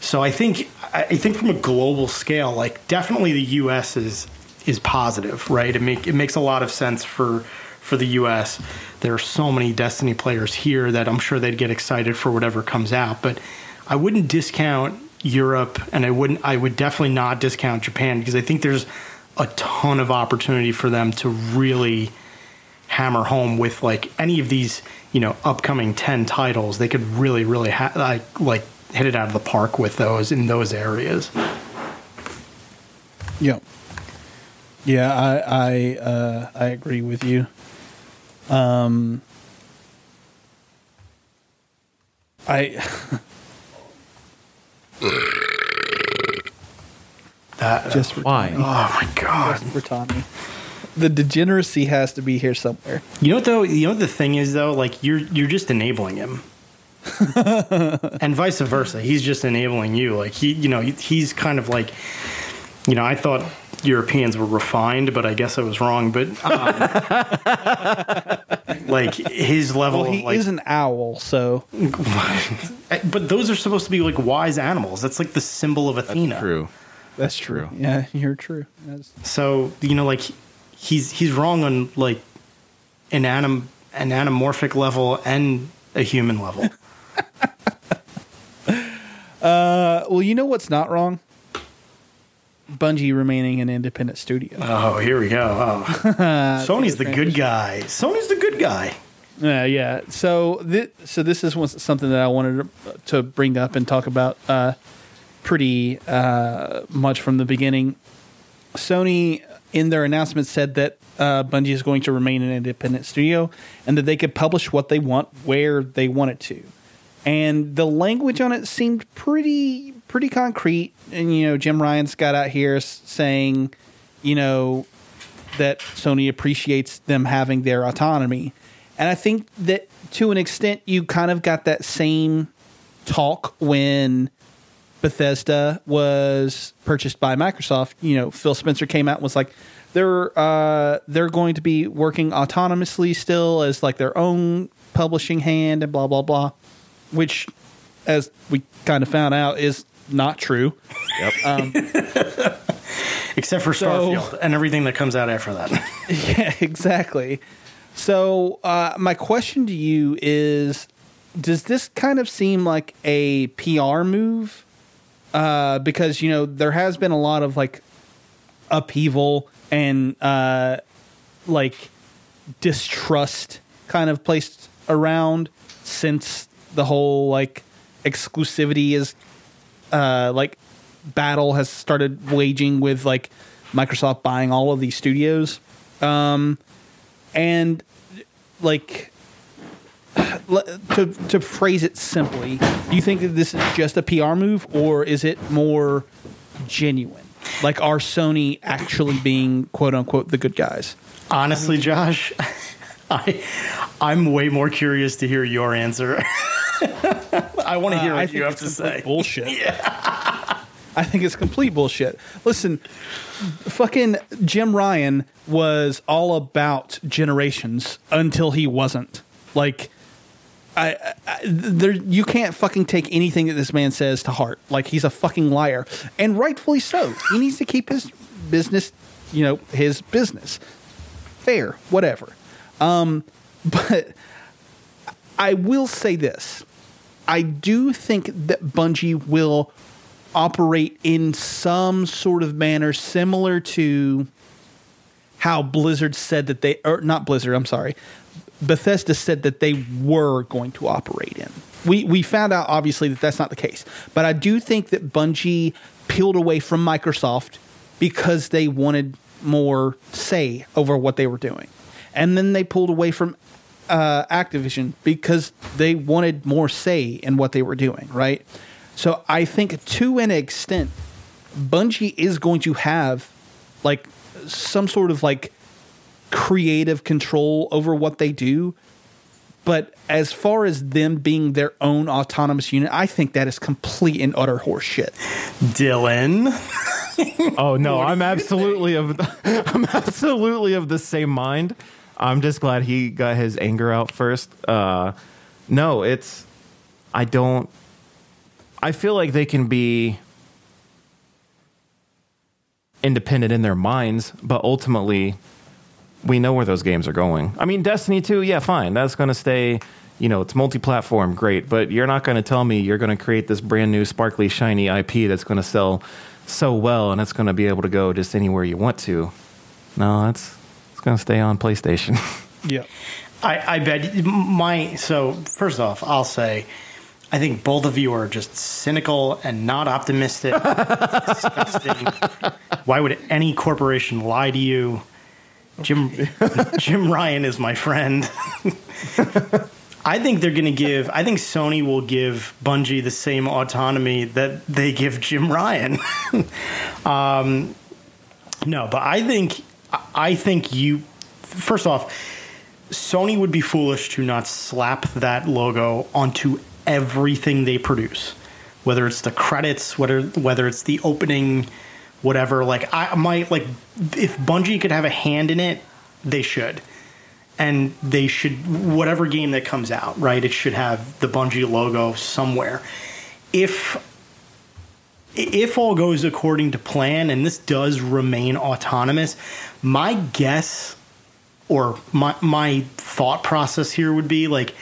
So I think I think from a global scale, like definitely the U.S. is is positive, right? It make it makes a lot of sense for for the U.S. There are so many Destiny players here that I'm sure they'd get excited for whatever comes out, but I wouldn't discount Europe, and I wouldn't I would definitely not discount Japan because I think there's a ton of opportunity for them to really hammer home with like any of these you know upcoming 10 titles they could really really ha- like like hit it out of the park with those in those areas Yeah. Yeah, I I uh, I agree with you. Um, I that. Just for Why? oh my god. For Tommy. The degeneracy has to be here somewhere. you know what though? You know what the thing is though? Like you're you're just enabling him. And vice versa. He's just enabling you. Like he you know he's kind of like you know i thought europeans were refined but i guess i was wrong. But um, like his level Well, of he like is an owl, so. But those are supposed to be like wise animals. That's like the symbol of athena. True. That's true. Yeah, you're true. That's- So you know, like he's he's wrong on like an anim an anamorphic level and a human level. Uh, well, you know what's not wrong? Bungie remaining an independent studio. oh, here we go. Oh. Sony's the good guy. Sony's the good guy. Yeah, yeah. So, thi- so this is one- something that I wanted to, to bring up and talk about uh, pretty uh, much from the beginning. Sony, in their announcement, said that uh, Bungie is going to remain an independent studio and that they could publish what they want where they want it to. And the language on it seemed pretty pretty concrete. And you know, Jim Ryan's got out here saying, you know, that Sony appreciates them having their autonomy. And I think that to an extent, you kind of got that same talk when Bethesda was purchased by Microsoft. You know, Phil Spencer came out and was like, they're uh, they're going to be working autonomously still as like their own publishing hand and blah blah blah, which, as we kind of found out, is not true. Yep. Um, Except for So- Starfield and everything that comes out after that. Yeah, exactly. So, uh, my question to you is Does this kind of seem like a PR move? Uh, because, you know, there has been a lot of like upheaval and uh, like distrust kind of placed around since the whole like exclusivity is uh, like battle has started waging with like Microsoft buying all of these studios. Um, and like to to phrase it simply, do you think that this is just a PR move or is it more genuine? Like are Sony actually being quote unquote the good guys? Honestly, Josh, I I'm way more curious to hear your answer. I want to hear Uh, what you have to say. Bullshit. yeah. I think it's complete bullshit. Listen, fucking Jim Ryan was all about generations until he wasn't. Like, I, I there you can't fucking take anything that this man says to heart. Like he's a fucking liar, and rightfully so. He needs to keep his business, you know, his business. Fair, whatever. Um, but I will say this. I do think that Bungie will operate in some sort of manner similar to how Blizzard said that they, or not Blizzard, I'm sorry, Bethesda said that they were going to operate in. We, we found out obviously that that's not the case, but I do think that Bungie peeled away from Microsoft because they wanted more say over what they were doing. And then they pulled away from uh, Activision because they wanted more say in what they were doing, right? So I think to an extent, Bungie is going to have like some sort of like creative control over what they do. But as far as them being their own autonomous unit, I think that is complete and utter horseshit. Dylan, Oh no, I'm absolutely of I'm absolutely of the same mind. I'm just glad he got his anger out first. Uh, no, it's I don't. I feel like they can be independent in their minds, but ultimately, we know where those games are going. I mean, Destiny 2, yeah, fine. That's going to stay, you know, it's multi platform, great. But you're not going to tell me you're going to create this brand new, sparkly, shiny IP that's going to sell so well and it's going to be able to go just anywhere you want to. No, it's, it's going to stay on PlayStation. Yeah. I, I bet my so first off, I'll say I think both of you are just cynical and not optimistic. Disgusting. Why would any corporation lie to you? Jim Jim Ryan is my friend. I think they're going to give. I think Sony will give Bungie the same autonomy that they give Jim Ryan. um, no, but I think I think you. First off, Sony would be foolish to not slap that logo onto everything they produce, whether it's the credits, whether whether it's the opening, whatever. Like I might like if Bungie could have a hand in it, they should, and they should whatever game that comes out, right? It should have the Bungie logo somewhere. If if all goes according to plan and this does remain autonomous, my guess or my my thought process here would be like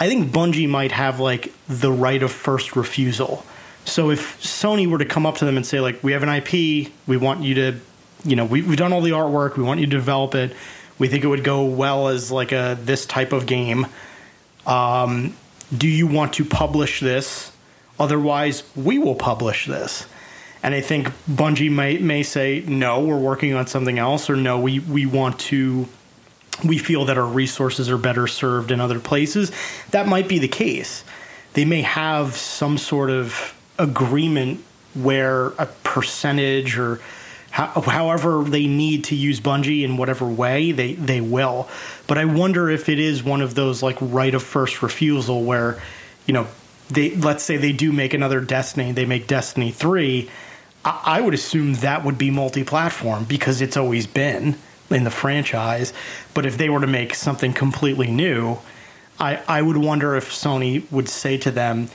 I think Bungie might have like the right of first refusal. So if Sony were to come up to them and say like we have an IP, we want you to you know, we, we've done all the artwork, we want you to develop it. We think it would go well as like a this type of game. Um, do you want to publish this? Otherwise, we will publish this. And I think Bungie may may say no, we're working on something else, or no, we we want to. We feel that our resources are better served in other places. That might be the case. They may have some sort of agreement where a percentage or How, however they need to use Bungie in whatever way they they will. But I wonder if it is one of those like right of first refusal where, you know, they let's say they do make another Destiny, they make Destiny three. I, I would assume that would be multi-platform because it's always been in the franchise. But if they were to make something completely new, I, I would wonder if Sony would say to them,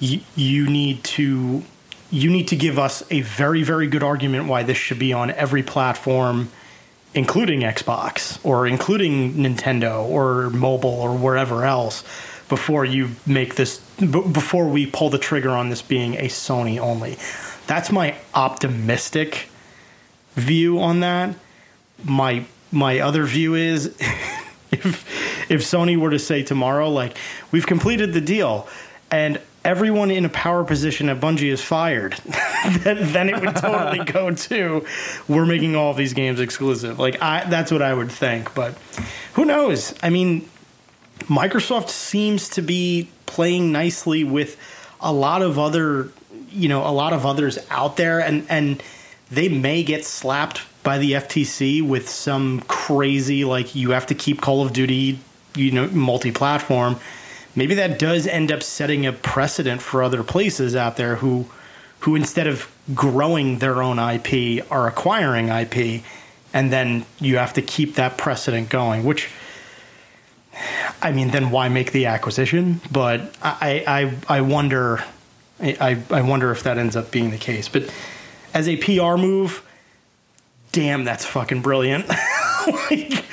you need to you need to give us a very very good argument why this should be on every platform including Xbox or including Nintendo or mobile or wherever else before you make this before we pull the trigger on this being a Sony only. That's my optimistic view on that. My my other view is if if Sony were to say tomorrow like we've completed the deal and everyone in a power position at Bungie is fired, then, then it would totally go to we're making all these games exclusive. Like I, that's what I would think, but who knows? I mean, Microsoft seems to be playing nicely with a lot of other, you know, a lot of others out there, and and they may get slapped by the FTC with some crazy like you have to keep Call of Duty, you know, multi-platform maybe that does end up setting a precedent for other places out there who who instead of growing their own IP are acquiring IP and then you have to keep that precedent going which I mean then why make the acquisition? But I I I wonder I I wonder if that ends up being the case. But as a PR move damn that's fucking brilliant. Like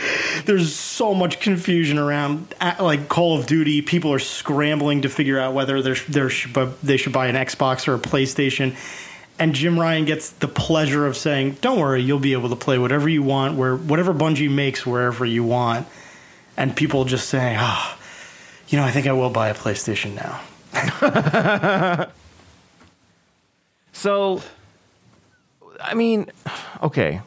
there's so much confusion around like Call of Duty. People are scrambling to figure out whether they're, they're, they should buy an Xbox or a PlayStation. And Jim Ryan gets the pleasure of saying, "Don't worry, you'll be able to play whatever you want, where whatever Bungie makes, wherever you want." And people just saying, "Ah, oh, you know, I think I will buy a PlayStation now." so, I mean, okay,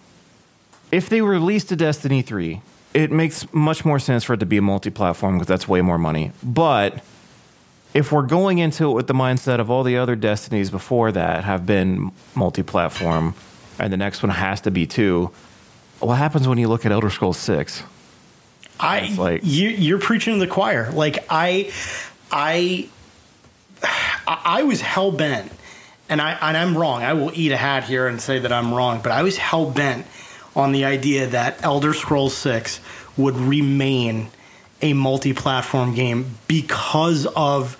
if they released a Destiny three it makes much more sense for it to be a multi-platform because that's way more money. But if we're going into it with the mindset of all the other destinies before that have been multi-platform, and the next one has to be too, what happens when you look at Elder Scrolls Six? I like you, you're preaching to the choir. Like I, I, I was hell bent, and I and I'm wrong. I will eat a hat here and say that I'm wrong, but I was hell bent on the idea that Elder Scrolls 6 would remain a multi platform game because of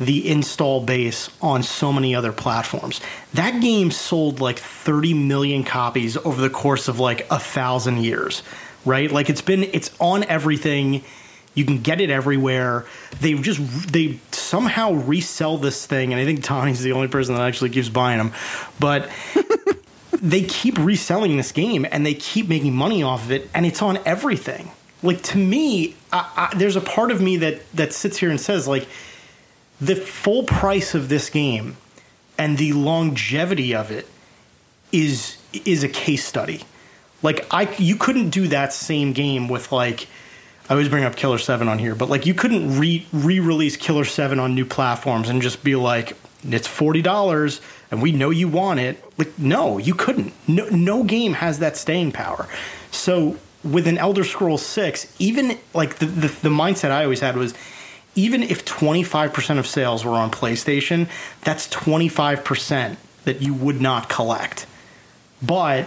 the install base on so many other platforms. That game sold like 30 million copies over the course of like a thousand years, right? Like it's been, it's on everything. You can get it everywhere. They just they somehow resell this thing, and I think Tony's the only person that actually keeps buying them. But they keep reselling this game and they keep making money off of it, and it's on everything. Like to me, I, I, there's a part of me that that sits here and says like the full price of this game and the longevity of it is is a case study. Like I, you couldn't do that same game with like. I always bring up Killer 7 on here, but like you couldn't re release Killer 7 on new platforms and just be like, it's $40 and we know you want it. Like, no, you couldn't. No, no game has that staying power. So with an Elder Scrolls 6, even like the, the, the mindset I always had was even if 25% of sales were on PlayStation, that's 25% that you would not collect. But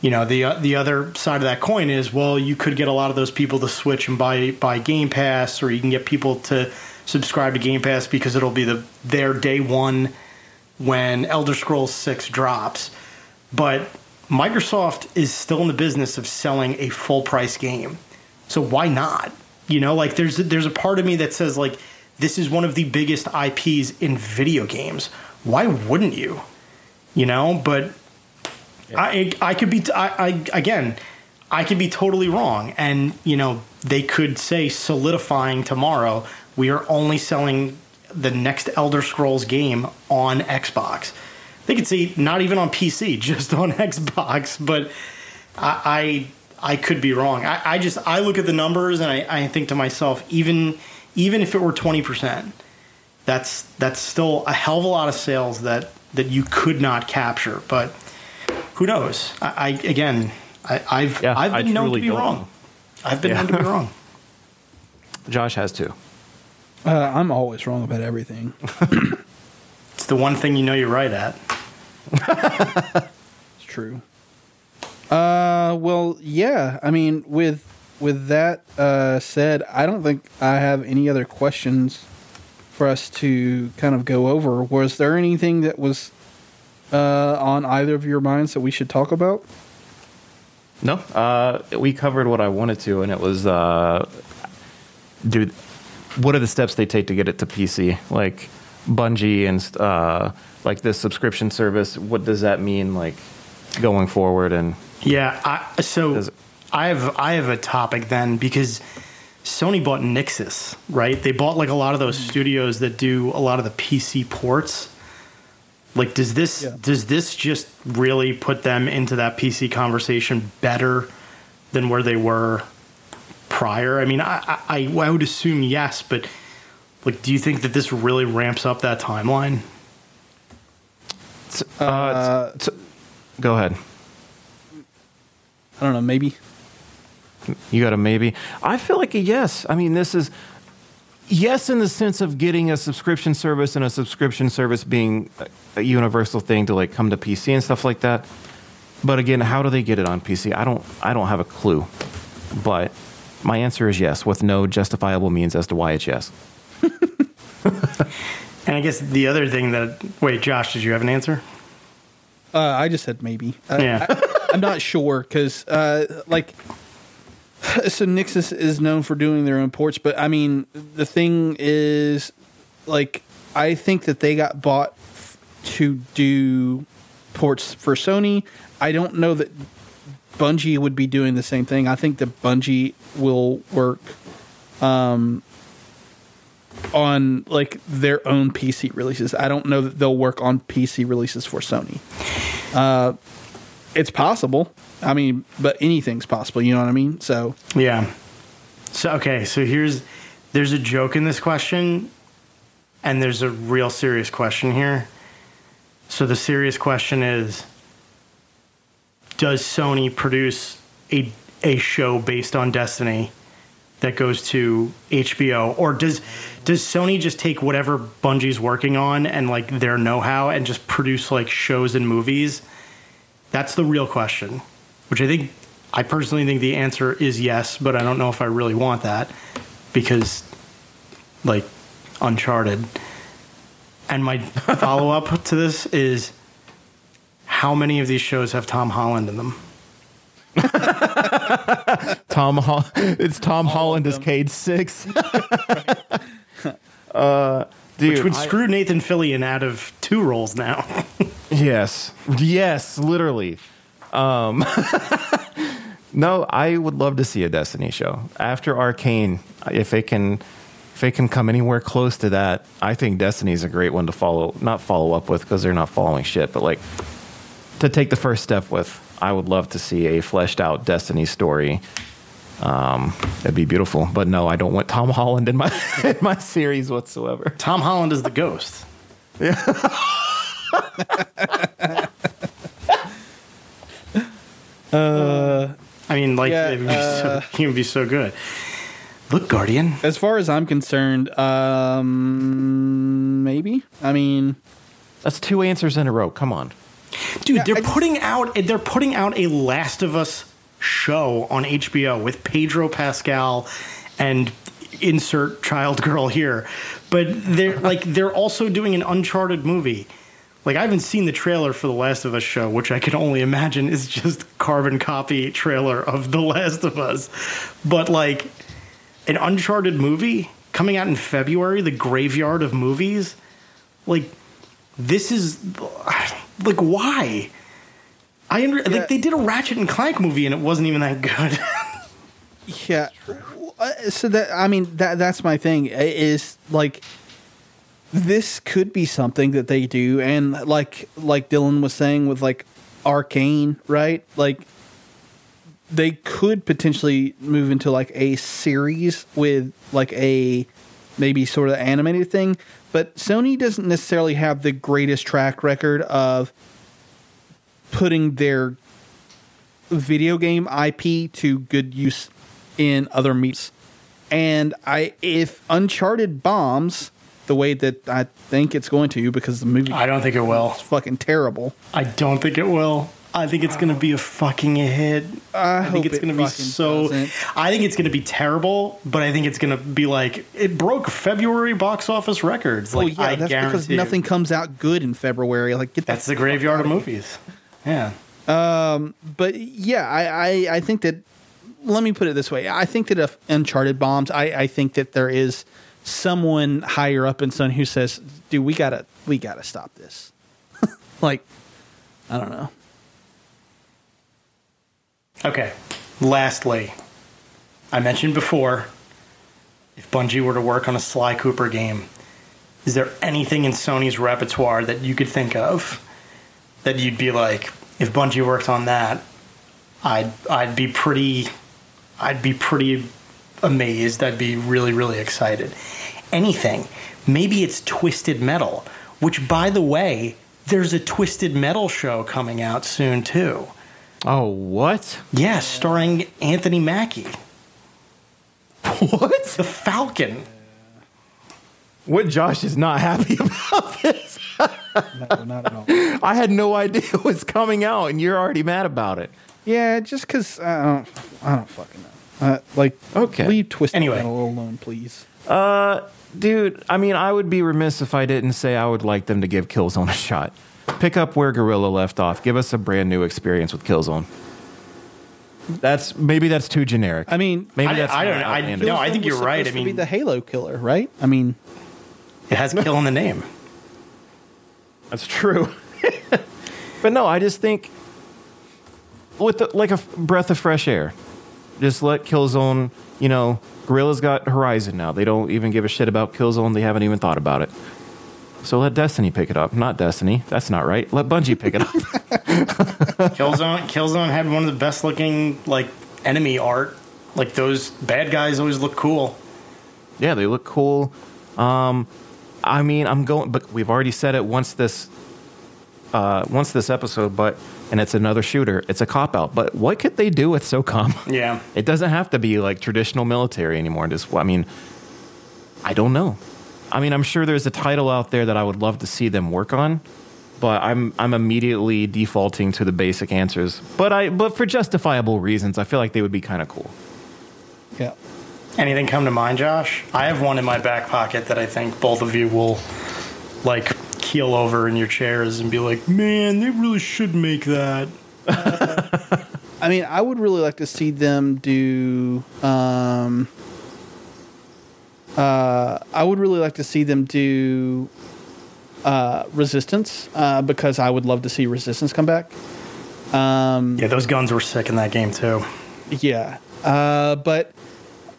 you know the uh, the other side of that coin is well you could get a lot of those people to switch and buy buy Game Pass or you can get people to subscribe to Game Pass because it'll be the their day one when Elder Scrolls 6 drops. But Microsoft is still in the business of selling a full price game. So why not? You know, like there's there's a part of me that says like this is one of the biggest IPs in video games. Why wouldn't you? You know, but yeah. I I could be I, I again I could be totally wrong and you know they could say solidifying tomorrow we are only selling the next Elder Scrolls game on Xbox. They could say not even on PC, just on Xbox. But I I, I could be wrong. I, I, just I look at the numbers and I, I think to myself, even even if it were twenty percent, that's that's still a hell of a lot of sales that that you could not capture. But who knows? I, I again, I, I've Yeah, I've I been known to be wrong. know. I've been Yeah. known to be wrong. Josh has two. Uh, I'm always wrong about everything. It's the one thing you know you're right at. It's true. Uh, well, yeah. I mean, with with that uh, said, I don't think I have any other questions for us to kind of go over. Was there anything that was uh, on either of your minds that we should talk about? No, uh, we covered what I wanted to, and it was, uh, dude, what are the steps they take to get it to PC? Like Bungie and uh, like this subscription service. What does that mean? Like going forward and Yeah. I, so it- I have I have a topic then because Sony bought Nixxes, right? They bought like a lot of those studios that do a lot of the PC ports. Like, does this Yeah. does this just really put them into that PC conversation better than where they were prior? I mean, I I, I would assume yes, but like, do you think that this really ramps up that timeline? uh, t- t- go ahead. I don't know. Maybe. You got a maybe. I feel like a yes. I mean, this is yes in the sense of getting a subscription service and a subscription service being a, a universal thing to like come to PC and stuff like that. But again, how do they get it on PC? I don't. I don't have a clue. But my answer is yes, with no justifiable means as to why it's yes. And I guess the other thing that wait, Josh, did you have an answer? Uh, I just said maybe. Uh, Yeah. I, am not sure because, uh, like, so Nixxes is known for doing their own ports, but I mean, the thing is, like, I think that they got bought f- to do ports for Sony. I don't know that Bungie would be doing the same thing. I think that Bungie will work um, on like their own PC releases. I don't know that they'll work on PC releases for Sony. Uh, it's possible. I mean, but anything's possible. You know what I mean? So Yeah. So okay, so here's there's a joke in this question and there's a real serious question here. So the serious question is does Sony produce a a show based on Destiny that goes to HBO or does does Sony just take whatever Bungie's working on and like their know-how and just produce like shows and movies? That's the real question, which I think I personally think the answer is yes, but I don't know if I really want that because like Uncharted. And my follow up to this is how many of these shows have Tom Holland in them? Tom, Holland. It's Tom Holland as Cayde Six. uh, dude, Which would I- screw Nathan Fillion out of two roles now. Yes. Yes, literally. Um No, I would love to see a Destiny show. After Arcane, if it can if it can come anywhere close to that, I think Destiny's a great one to follow not follow up with because they're not following shit, but like to take the first step with. I would love to see a fleshed out Destiny story. Um, that'd be beautiful. But no, I don't want Tom Holland in my in my series whatsoever. Tom Holland is the ghost. Uh, I mean, like, Yeah, it would be uh, so, he would be so good. Look, Guardian. as far as I'm concerned, um, maybe. I mean, That's two answers in a row. Come on. Dude, Yeah, they're I putting out they're putting out a Last of Us show on HBO with Pedro Pascal and insert child girl here. But they're like they're also doing an Uncharted movie. Like I haven't seen the trailer for the Last of Us show, which I can only imagine is just carbon copy trailer of The Last of Us. But like an Uncharted movie coming out in February, the graveyard of movies. Like this is like why? I under, Yeah. like they did a Ratchet and Clank movie and it wasn't even that good. yeah. Uh, So that I mean that that's my thing is like this could be something that they do and like like Dylan was saying with like Arcane, right? Like they could potentially move into like a series with like a maybe sort of animated thing, but Sony doesn't necessarily have the greatest track record of putting their video game IP to good use in other meets. And I if Uncharted bombs the way that I think it's going to because the movie I don't think it will. It's fucking terrible. I don't think it will. I think it's going to be a fucking hit. I, I think it's it going to be so. doesn't. I think it's going to be terrible, but I think it's going to be like it broke February box office records. Well, Like Oh, yeah, I that's guarantee. because nothing comes out good in February. Like get That's that the graveyard of movies. Yeah. Um, but yeah, I, I, I think that. Let me put it this way: I think that if Uncharted bombs, I, I think that there is someone higher up in Sony who says, "Dude, we gotta, we gotta stop this." like, I don't know. Okay. Lastly, I mentioned before, if Bungie were to work on a Sly Cooper game, is there anything in Sony's repertoire that you could think of that you'd be like, if Bungie worked on that, I'd I'd be pretty I'd be pretty amazed. I'd be really really excited. Anything. Maybe it's Twisted Metal, which by the way, there's a Twisted Metal show coming out soon too. Oh, what? Yes, starring Anthony Mackie, What? the Falcon. What Josh is not happy about this. No, not at all. I had no idea it was coming out, and you're already mad about it. yeah, just because I don't, I don't fucking know. Uh, like, Okay. leave Twisted Anyway. Metal alone, please. Uh, Dude, I mean, I would be remiss if I didn't say I would like them to give Killzone a shot. Pick up where Guerrilla left off. Give us a brand new experience with Killzone. That's maybe that's too generic. I mean, maybe I- that's I don't know. I- No, I think you're right. supposed I to be mean- the Halo killer, right? I mean, It has kill in the name. That's true. but no, I just think with the, like a f- breath of fresh air. Just let Killzone, you know, Guerrilla's got Horizon now. They don't even give a shit about Killzone. They haven't even thought about it. So let Destiny pick it up. Not Destiny. That's not right. Let Bungie pick it up. Killzone Killzone had one of the best looking like enemy art. Like those bad guys always look cool. yeah, they look cool. Um, I mean, I'm going, but we've already said it once this, uh, once this episode, but and it's another shooter. It's a cop out. But what could they do with SOCOM? Yeah. It doesn't have to be like traditional military anymore. Just, I mean, I don't know. I mean, I'm sure there's a title out there that I would love to see them work on, but I'm I'm immediately defaulting to the basic answers. But I but for justifiable reasons, I feel like they would be kind of cool. yeah. Anything come to mind, Josh? I have one in my back pocket that I think both of you will like keel over in your chairs and be like, "Man, they really should make that." I mean, I would really like to see them do. Um, uh, I would really like to see them do uh, Resistance uh, because I would love to see Resistance come back. Yeah, those guns were sick in that game too. Yeah, uh, but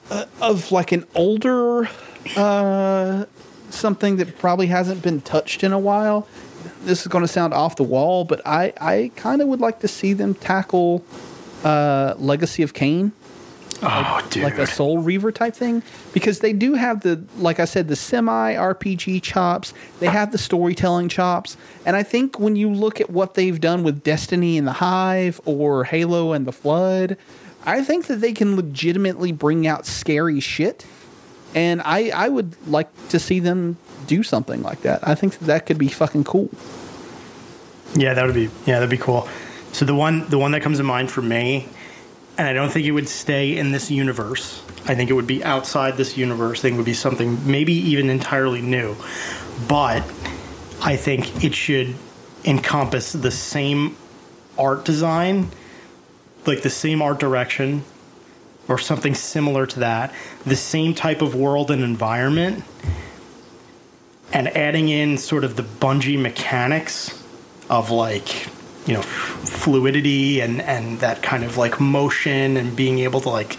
uh, of like an older uh, something that probably hasn't been touched in a while. This is going to sound off the wall, but I I kind of would like to see them tackle uh, Legacy of Kain. Oh, dude. like a Soul Reaver type thing because they do have the like I said the semi RPG chops. They have the storytelling chops, and I think when you look at what they've done with Destiny and the Hive or Halo and the Flood, I think that they can legitimately bring out scary shit. And I I would like to see them do something like that. I think that, that could be fucking cool. Yeah, that would be yeah, that'd be cool. So the one the one that comes to mind for me, and I don't think it would stay in this universe. I think it would be outside this universe. I think it would be something maybe even entirely new. But I think it should encompass the same art design, like the same art direction, or something similar to that, the same type of world and environment, and adding in sort of the Bungie mechanics of like you know fluidity and and that kind of like motion and being able to like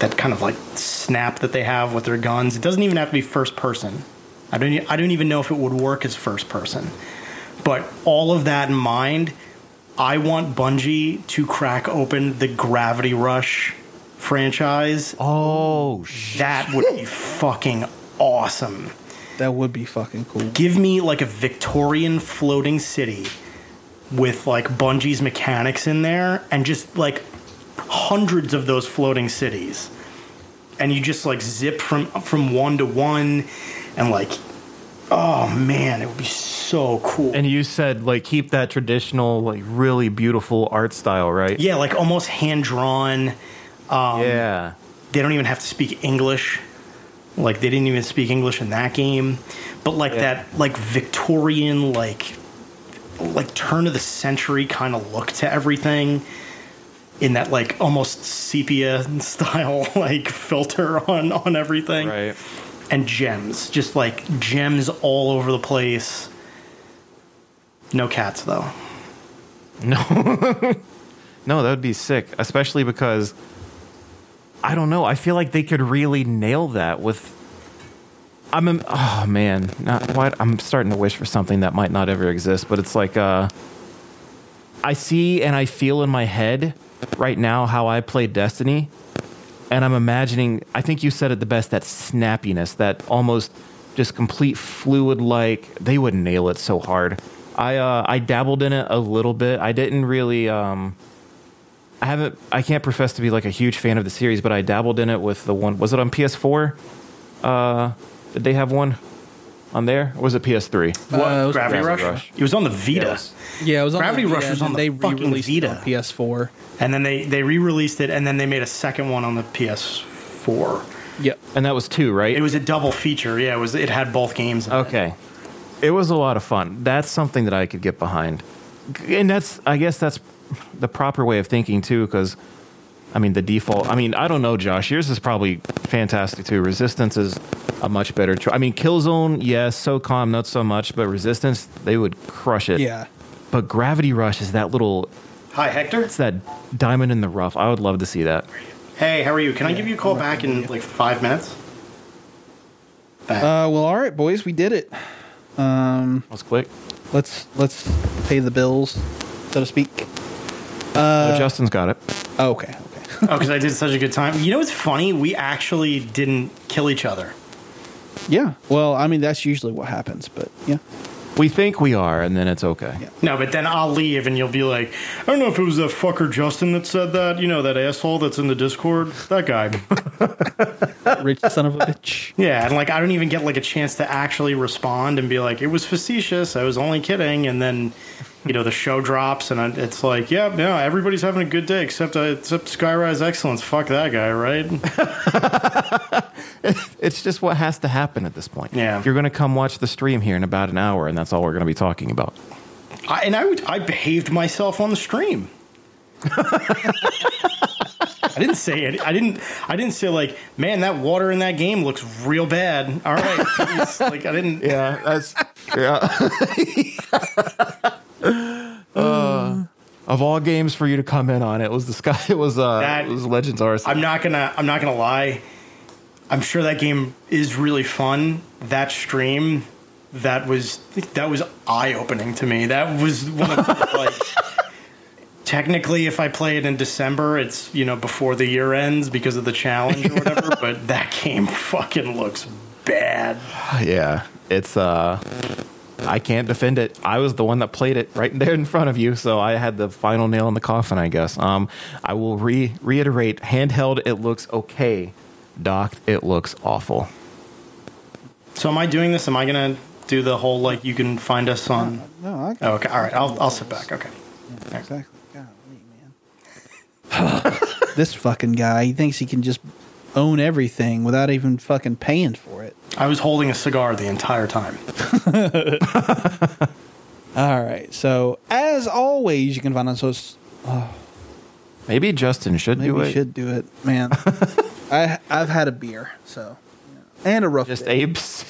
that kind of like snap that they have with their guns. It doesn't even have to be first person. I don't i don't even know if it would work as first person. But all of that in mind i want bungie to crack open the gravity rush franchise. Oh, sh- that would be fucking awesome. That would be fucking cool. give me like a Victorian floating city with like Bungie's mechanics in there and just like hundreds of those floating cities. And you just like zip from from one to one and like oh man, it would be so cool. And you said like keep that traditional, like really beautiful art style, right? yeah, like almost hand drawn. Um, yeah. They don't even have to speak English. Like they didn't even speak English in that game. But like Yeah. that like Victorian like like turn of the century kind of look to everything in that like almost sepia style like filter on on everything Right. and gems just like gems all over the place no cats though No. No, that would be sick, especially because I don't know. I feel like they could really nail that with. I'm oh man, not what I'm starting to wish for something that might not ever exist, but it's like uh, I see and I feel in my head right now how I play Destiny, and I'm imagining. I think you said it the best. That snappiness, that almost just complete fluid like. They would nail it so hard. I uh, I dabbled in it a little bit. I didn't really. Um, I haven't. I can't profess to be like a huge fan of the series, but I dabbled in it with the one. Was it on PS4? Uh, did they have one on there? Or was it PS3? what Uh, it was gravity, Gravity rush? Rush. it was on the vita Yes. Yeah, it was on Gravity the Rush Vita, was on then the they fucking re-released it on Vita. PS4. and then they they re-released it and then they made a second one on the ps4 Yep. And that was two, right? it was a double feature yeah it was it had both games in it. Okay. It was a lot of fun. That's something that I could get behind. And that's, I guess that's the proper way of thinking too, because, I mean, the default, I mean, I don't know, Josh. Yours is probably fantastic too. Resistance is a much better choice. I mean, Killzone, yes. SOCOM, not so much, but Resistance, they would crush it. Yeah. But Gravity Rush is that little, hi hector it's that diamond in the rough. I would love to see that. hey how are you can i give you a call back in like five minutes back. Uh, well, all right, boys, we did it. Um, Let's click. Let's let's pay the bills, so to speak. oh, Justin's got it. Okay, okay. Oh because i did such a good time you know what's funny we actually didn't kill each other yeah. Well, I mean, that's usually what happens, but yeah. We think we are, and then it's okay. Yeah. no but then i'll leave and you'll be like i don't know if it was that fucker justin that said that you know that asshole that's in the discord that guy Rich son of a bitch. Yeah, and like I don't even get like a chance to actually respond and be like, "It was facetious. I was only kidding." And then, you know, the show drops, and it's like, "Yeah, no, everybody's having a good day except uh, except Skyrise Excellence. Fuck that guy, right?" It's just what has to happen at this point. Yeah. You're going to come watch the stream here in about an hour, and that's all we're going to be talking about. I, and I would I behaved myself on the stream. I didn't say it. I didn't. I didn't say like, "Man, that water in that game looks real bad." All right, like I didn't. Yeah, that's yeah. Of all games for you to come in on, it was the sky. It was uh, That- it was Legends Arsenal. I'm not gonna. I'm not gonna lie. I'm sure that game is really fun. That stream, that was that was eye opening to me. That was one of the, like. Technically, if I play it in December, it's you know before the year ends because of the challenge or whatever. but that game fucking looks bad. yeah, it's uh, I can't defend it. I was the one that played it right there in front of you, so I had the final nail in the coffin, I guess. Um, I will re reiterate: handheld, it looks okay. Docked, it looks awful. So, am I doing this? Am I gonna do the whole like you can find us on? No, I Oh, okay, all right. I'll I'll sit back. Okay. exactly. Golly, man. this fucking guy, he thinks he can just own everything without even fucking paying for it. I was holding a cigar the entire time. All right. So, as always, you can find us. So Maybe Justin should maybe do it. should do it, man. I I've had a beer, so and a rough Just day. Abe's.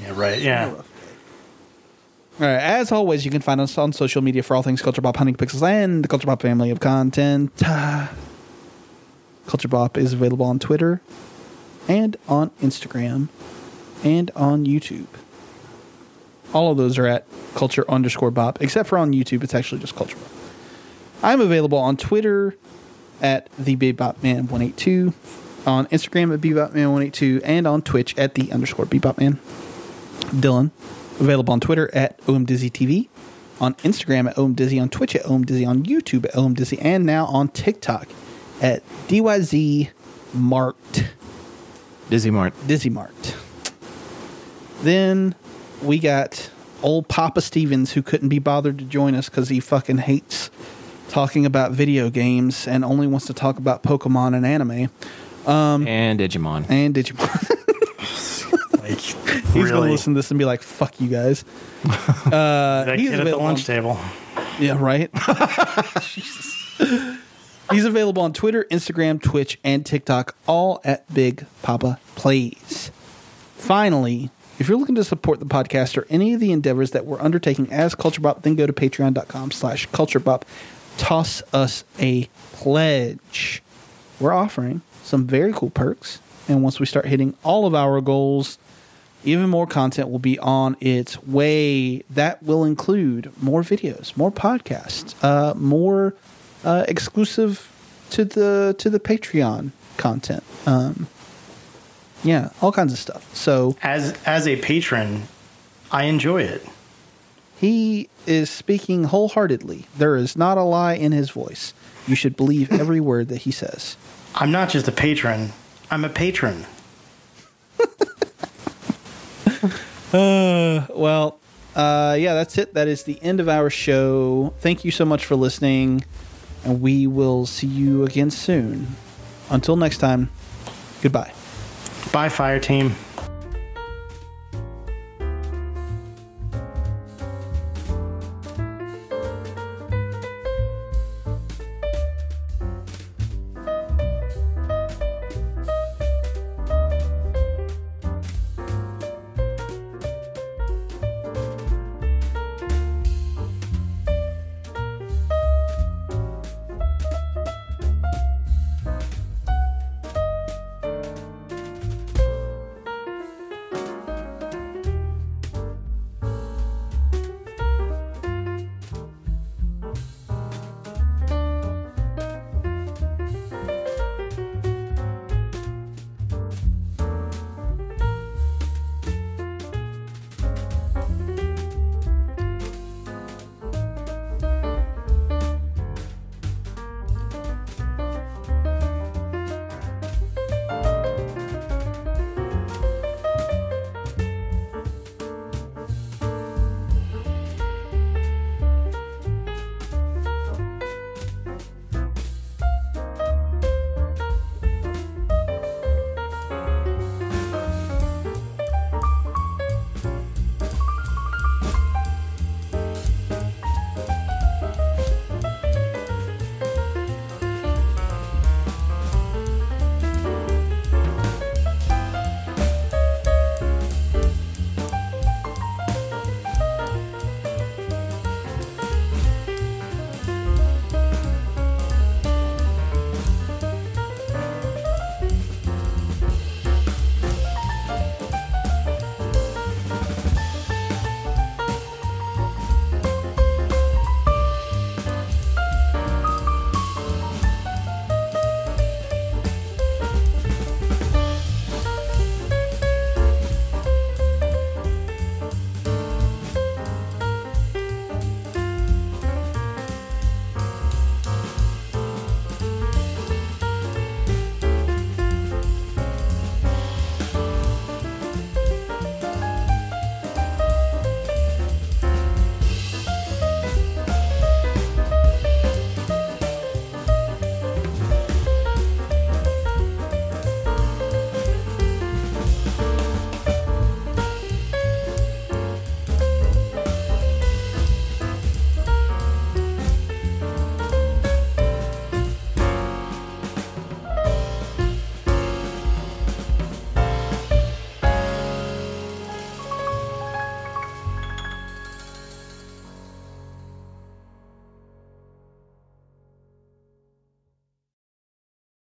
Yeah. Right. Yeah. All right. As always, you can find us on social media for all things Culture Bop, Hunting Pixels and the Culture Bop family of content. Culture Bop is available on Twitter and on Instagram and on YouTube. All of those are at Culture underscore Bop, except for on YouTube, it's actually just Culture Bop. I'm available on Twitter at the BebopMan182, on Instagram at BebopMan182, and on Twitch at the underscore BebopMan. Dylan, available on Twitter at OMDizzyTV, on Instagram at Ohm Dizzy, on Twitch at Ohm Dizzy, on YouTube at Ohm Dizzy, and now on TikTok at DYZ Mart. Dizzy Mart. Dizzy Mart. Then we got old Papa Stevens who couldn't be bothered to join us because he fucking hates talking about video games and only wants to talk about Pokemon and anime and Digimon. and Digimon. Like, He's really? gonna listen to this and be like, "Fuck you guys." Uh, that he's kid at the available lunch table. Yeah, right. He's available on Twitter, Instagram, Twitch, and TikTok, all at Big Papa Plays. Finally, if you're looking to support the podcast or any of the endeavors that we're undertaking as Culture Bop, then go to patreon.com slash Culture Bop. Toss us a pledge. We're offering some very cool perks. And once we start hitting all of our goals, even more content will be on its way. That will include more videos, more podcasts, uh, more uh, exclusive to the to the Patreon content. Um, yeah, all kinds of stuff. So As as a patron, I enjoy it. he is speaking wholeheartedly. There is not a lie in his voice. You should believe every word that he says. I'm not just a patron. I'm a patron. Well, uh, yeah, that's it. That is the end of our show. Thank you so much for listening, and we will see you again soon. Until next time, goodbye. Bye, fire team.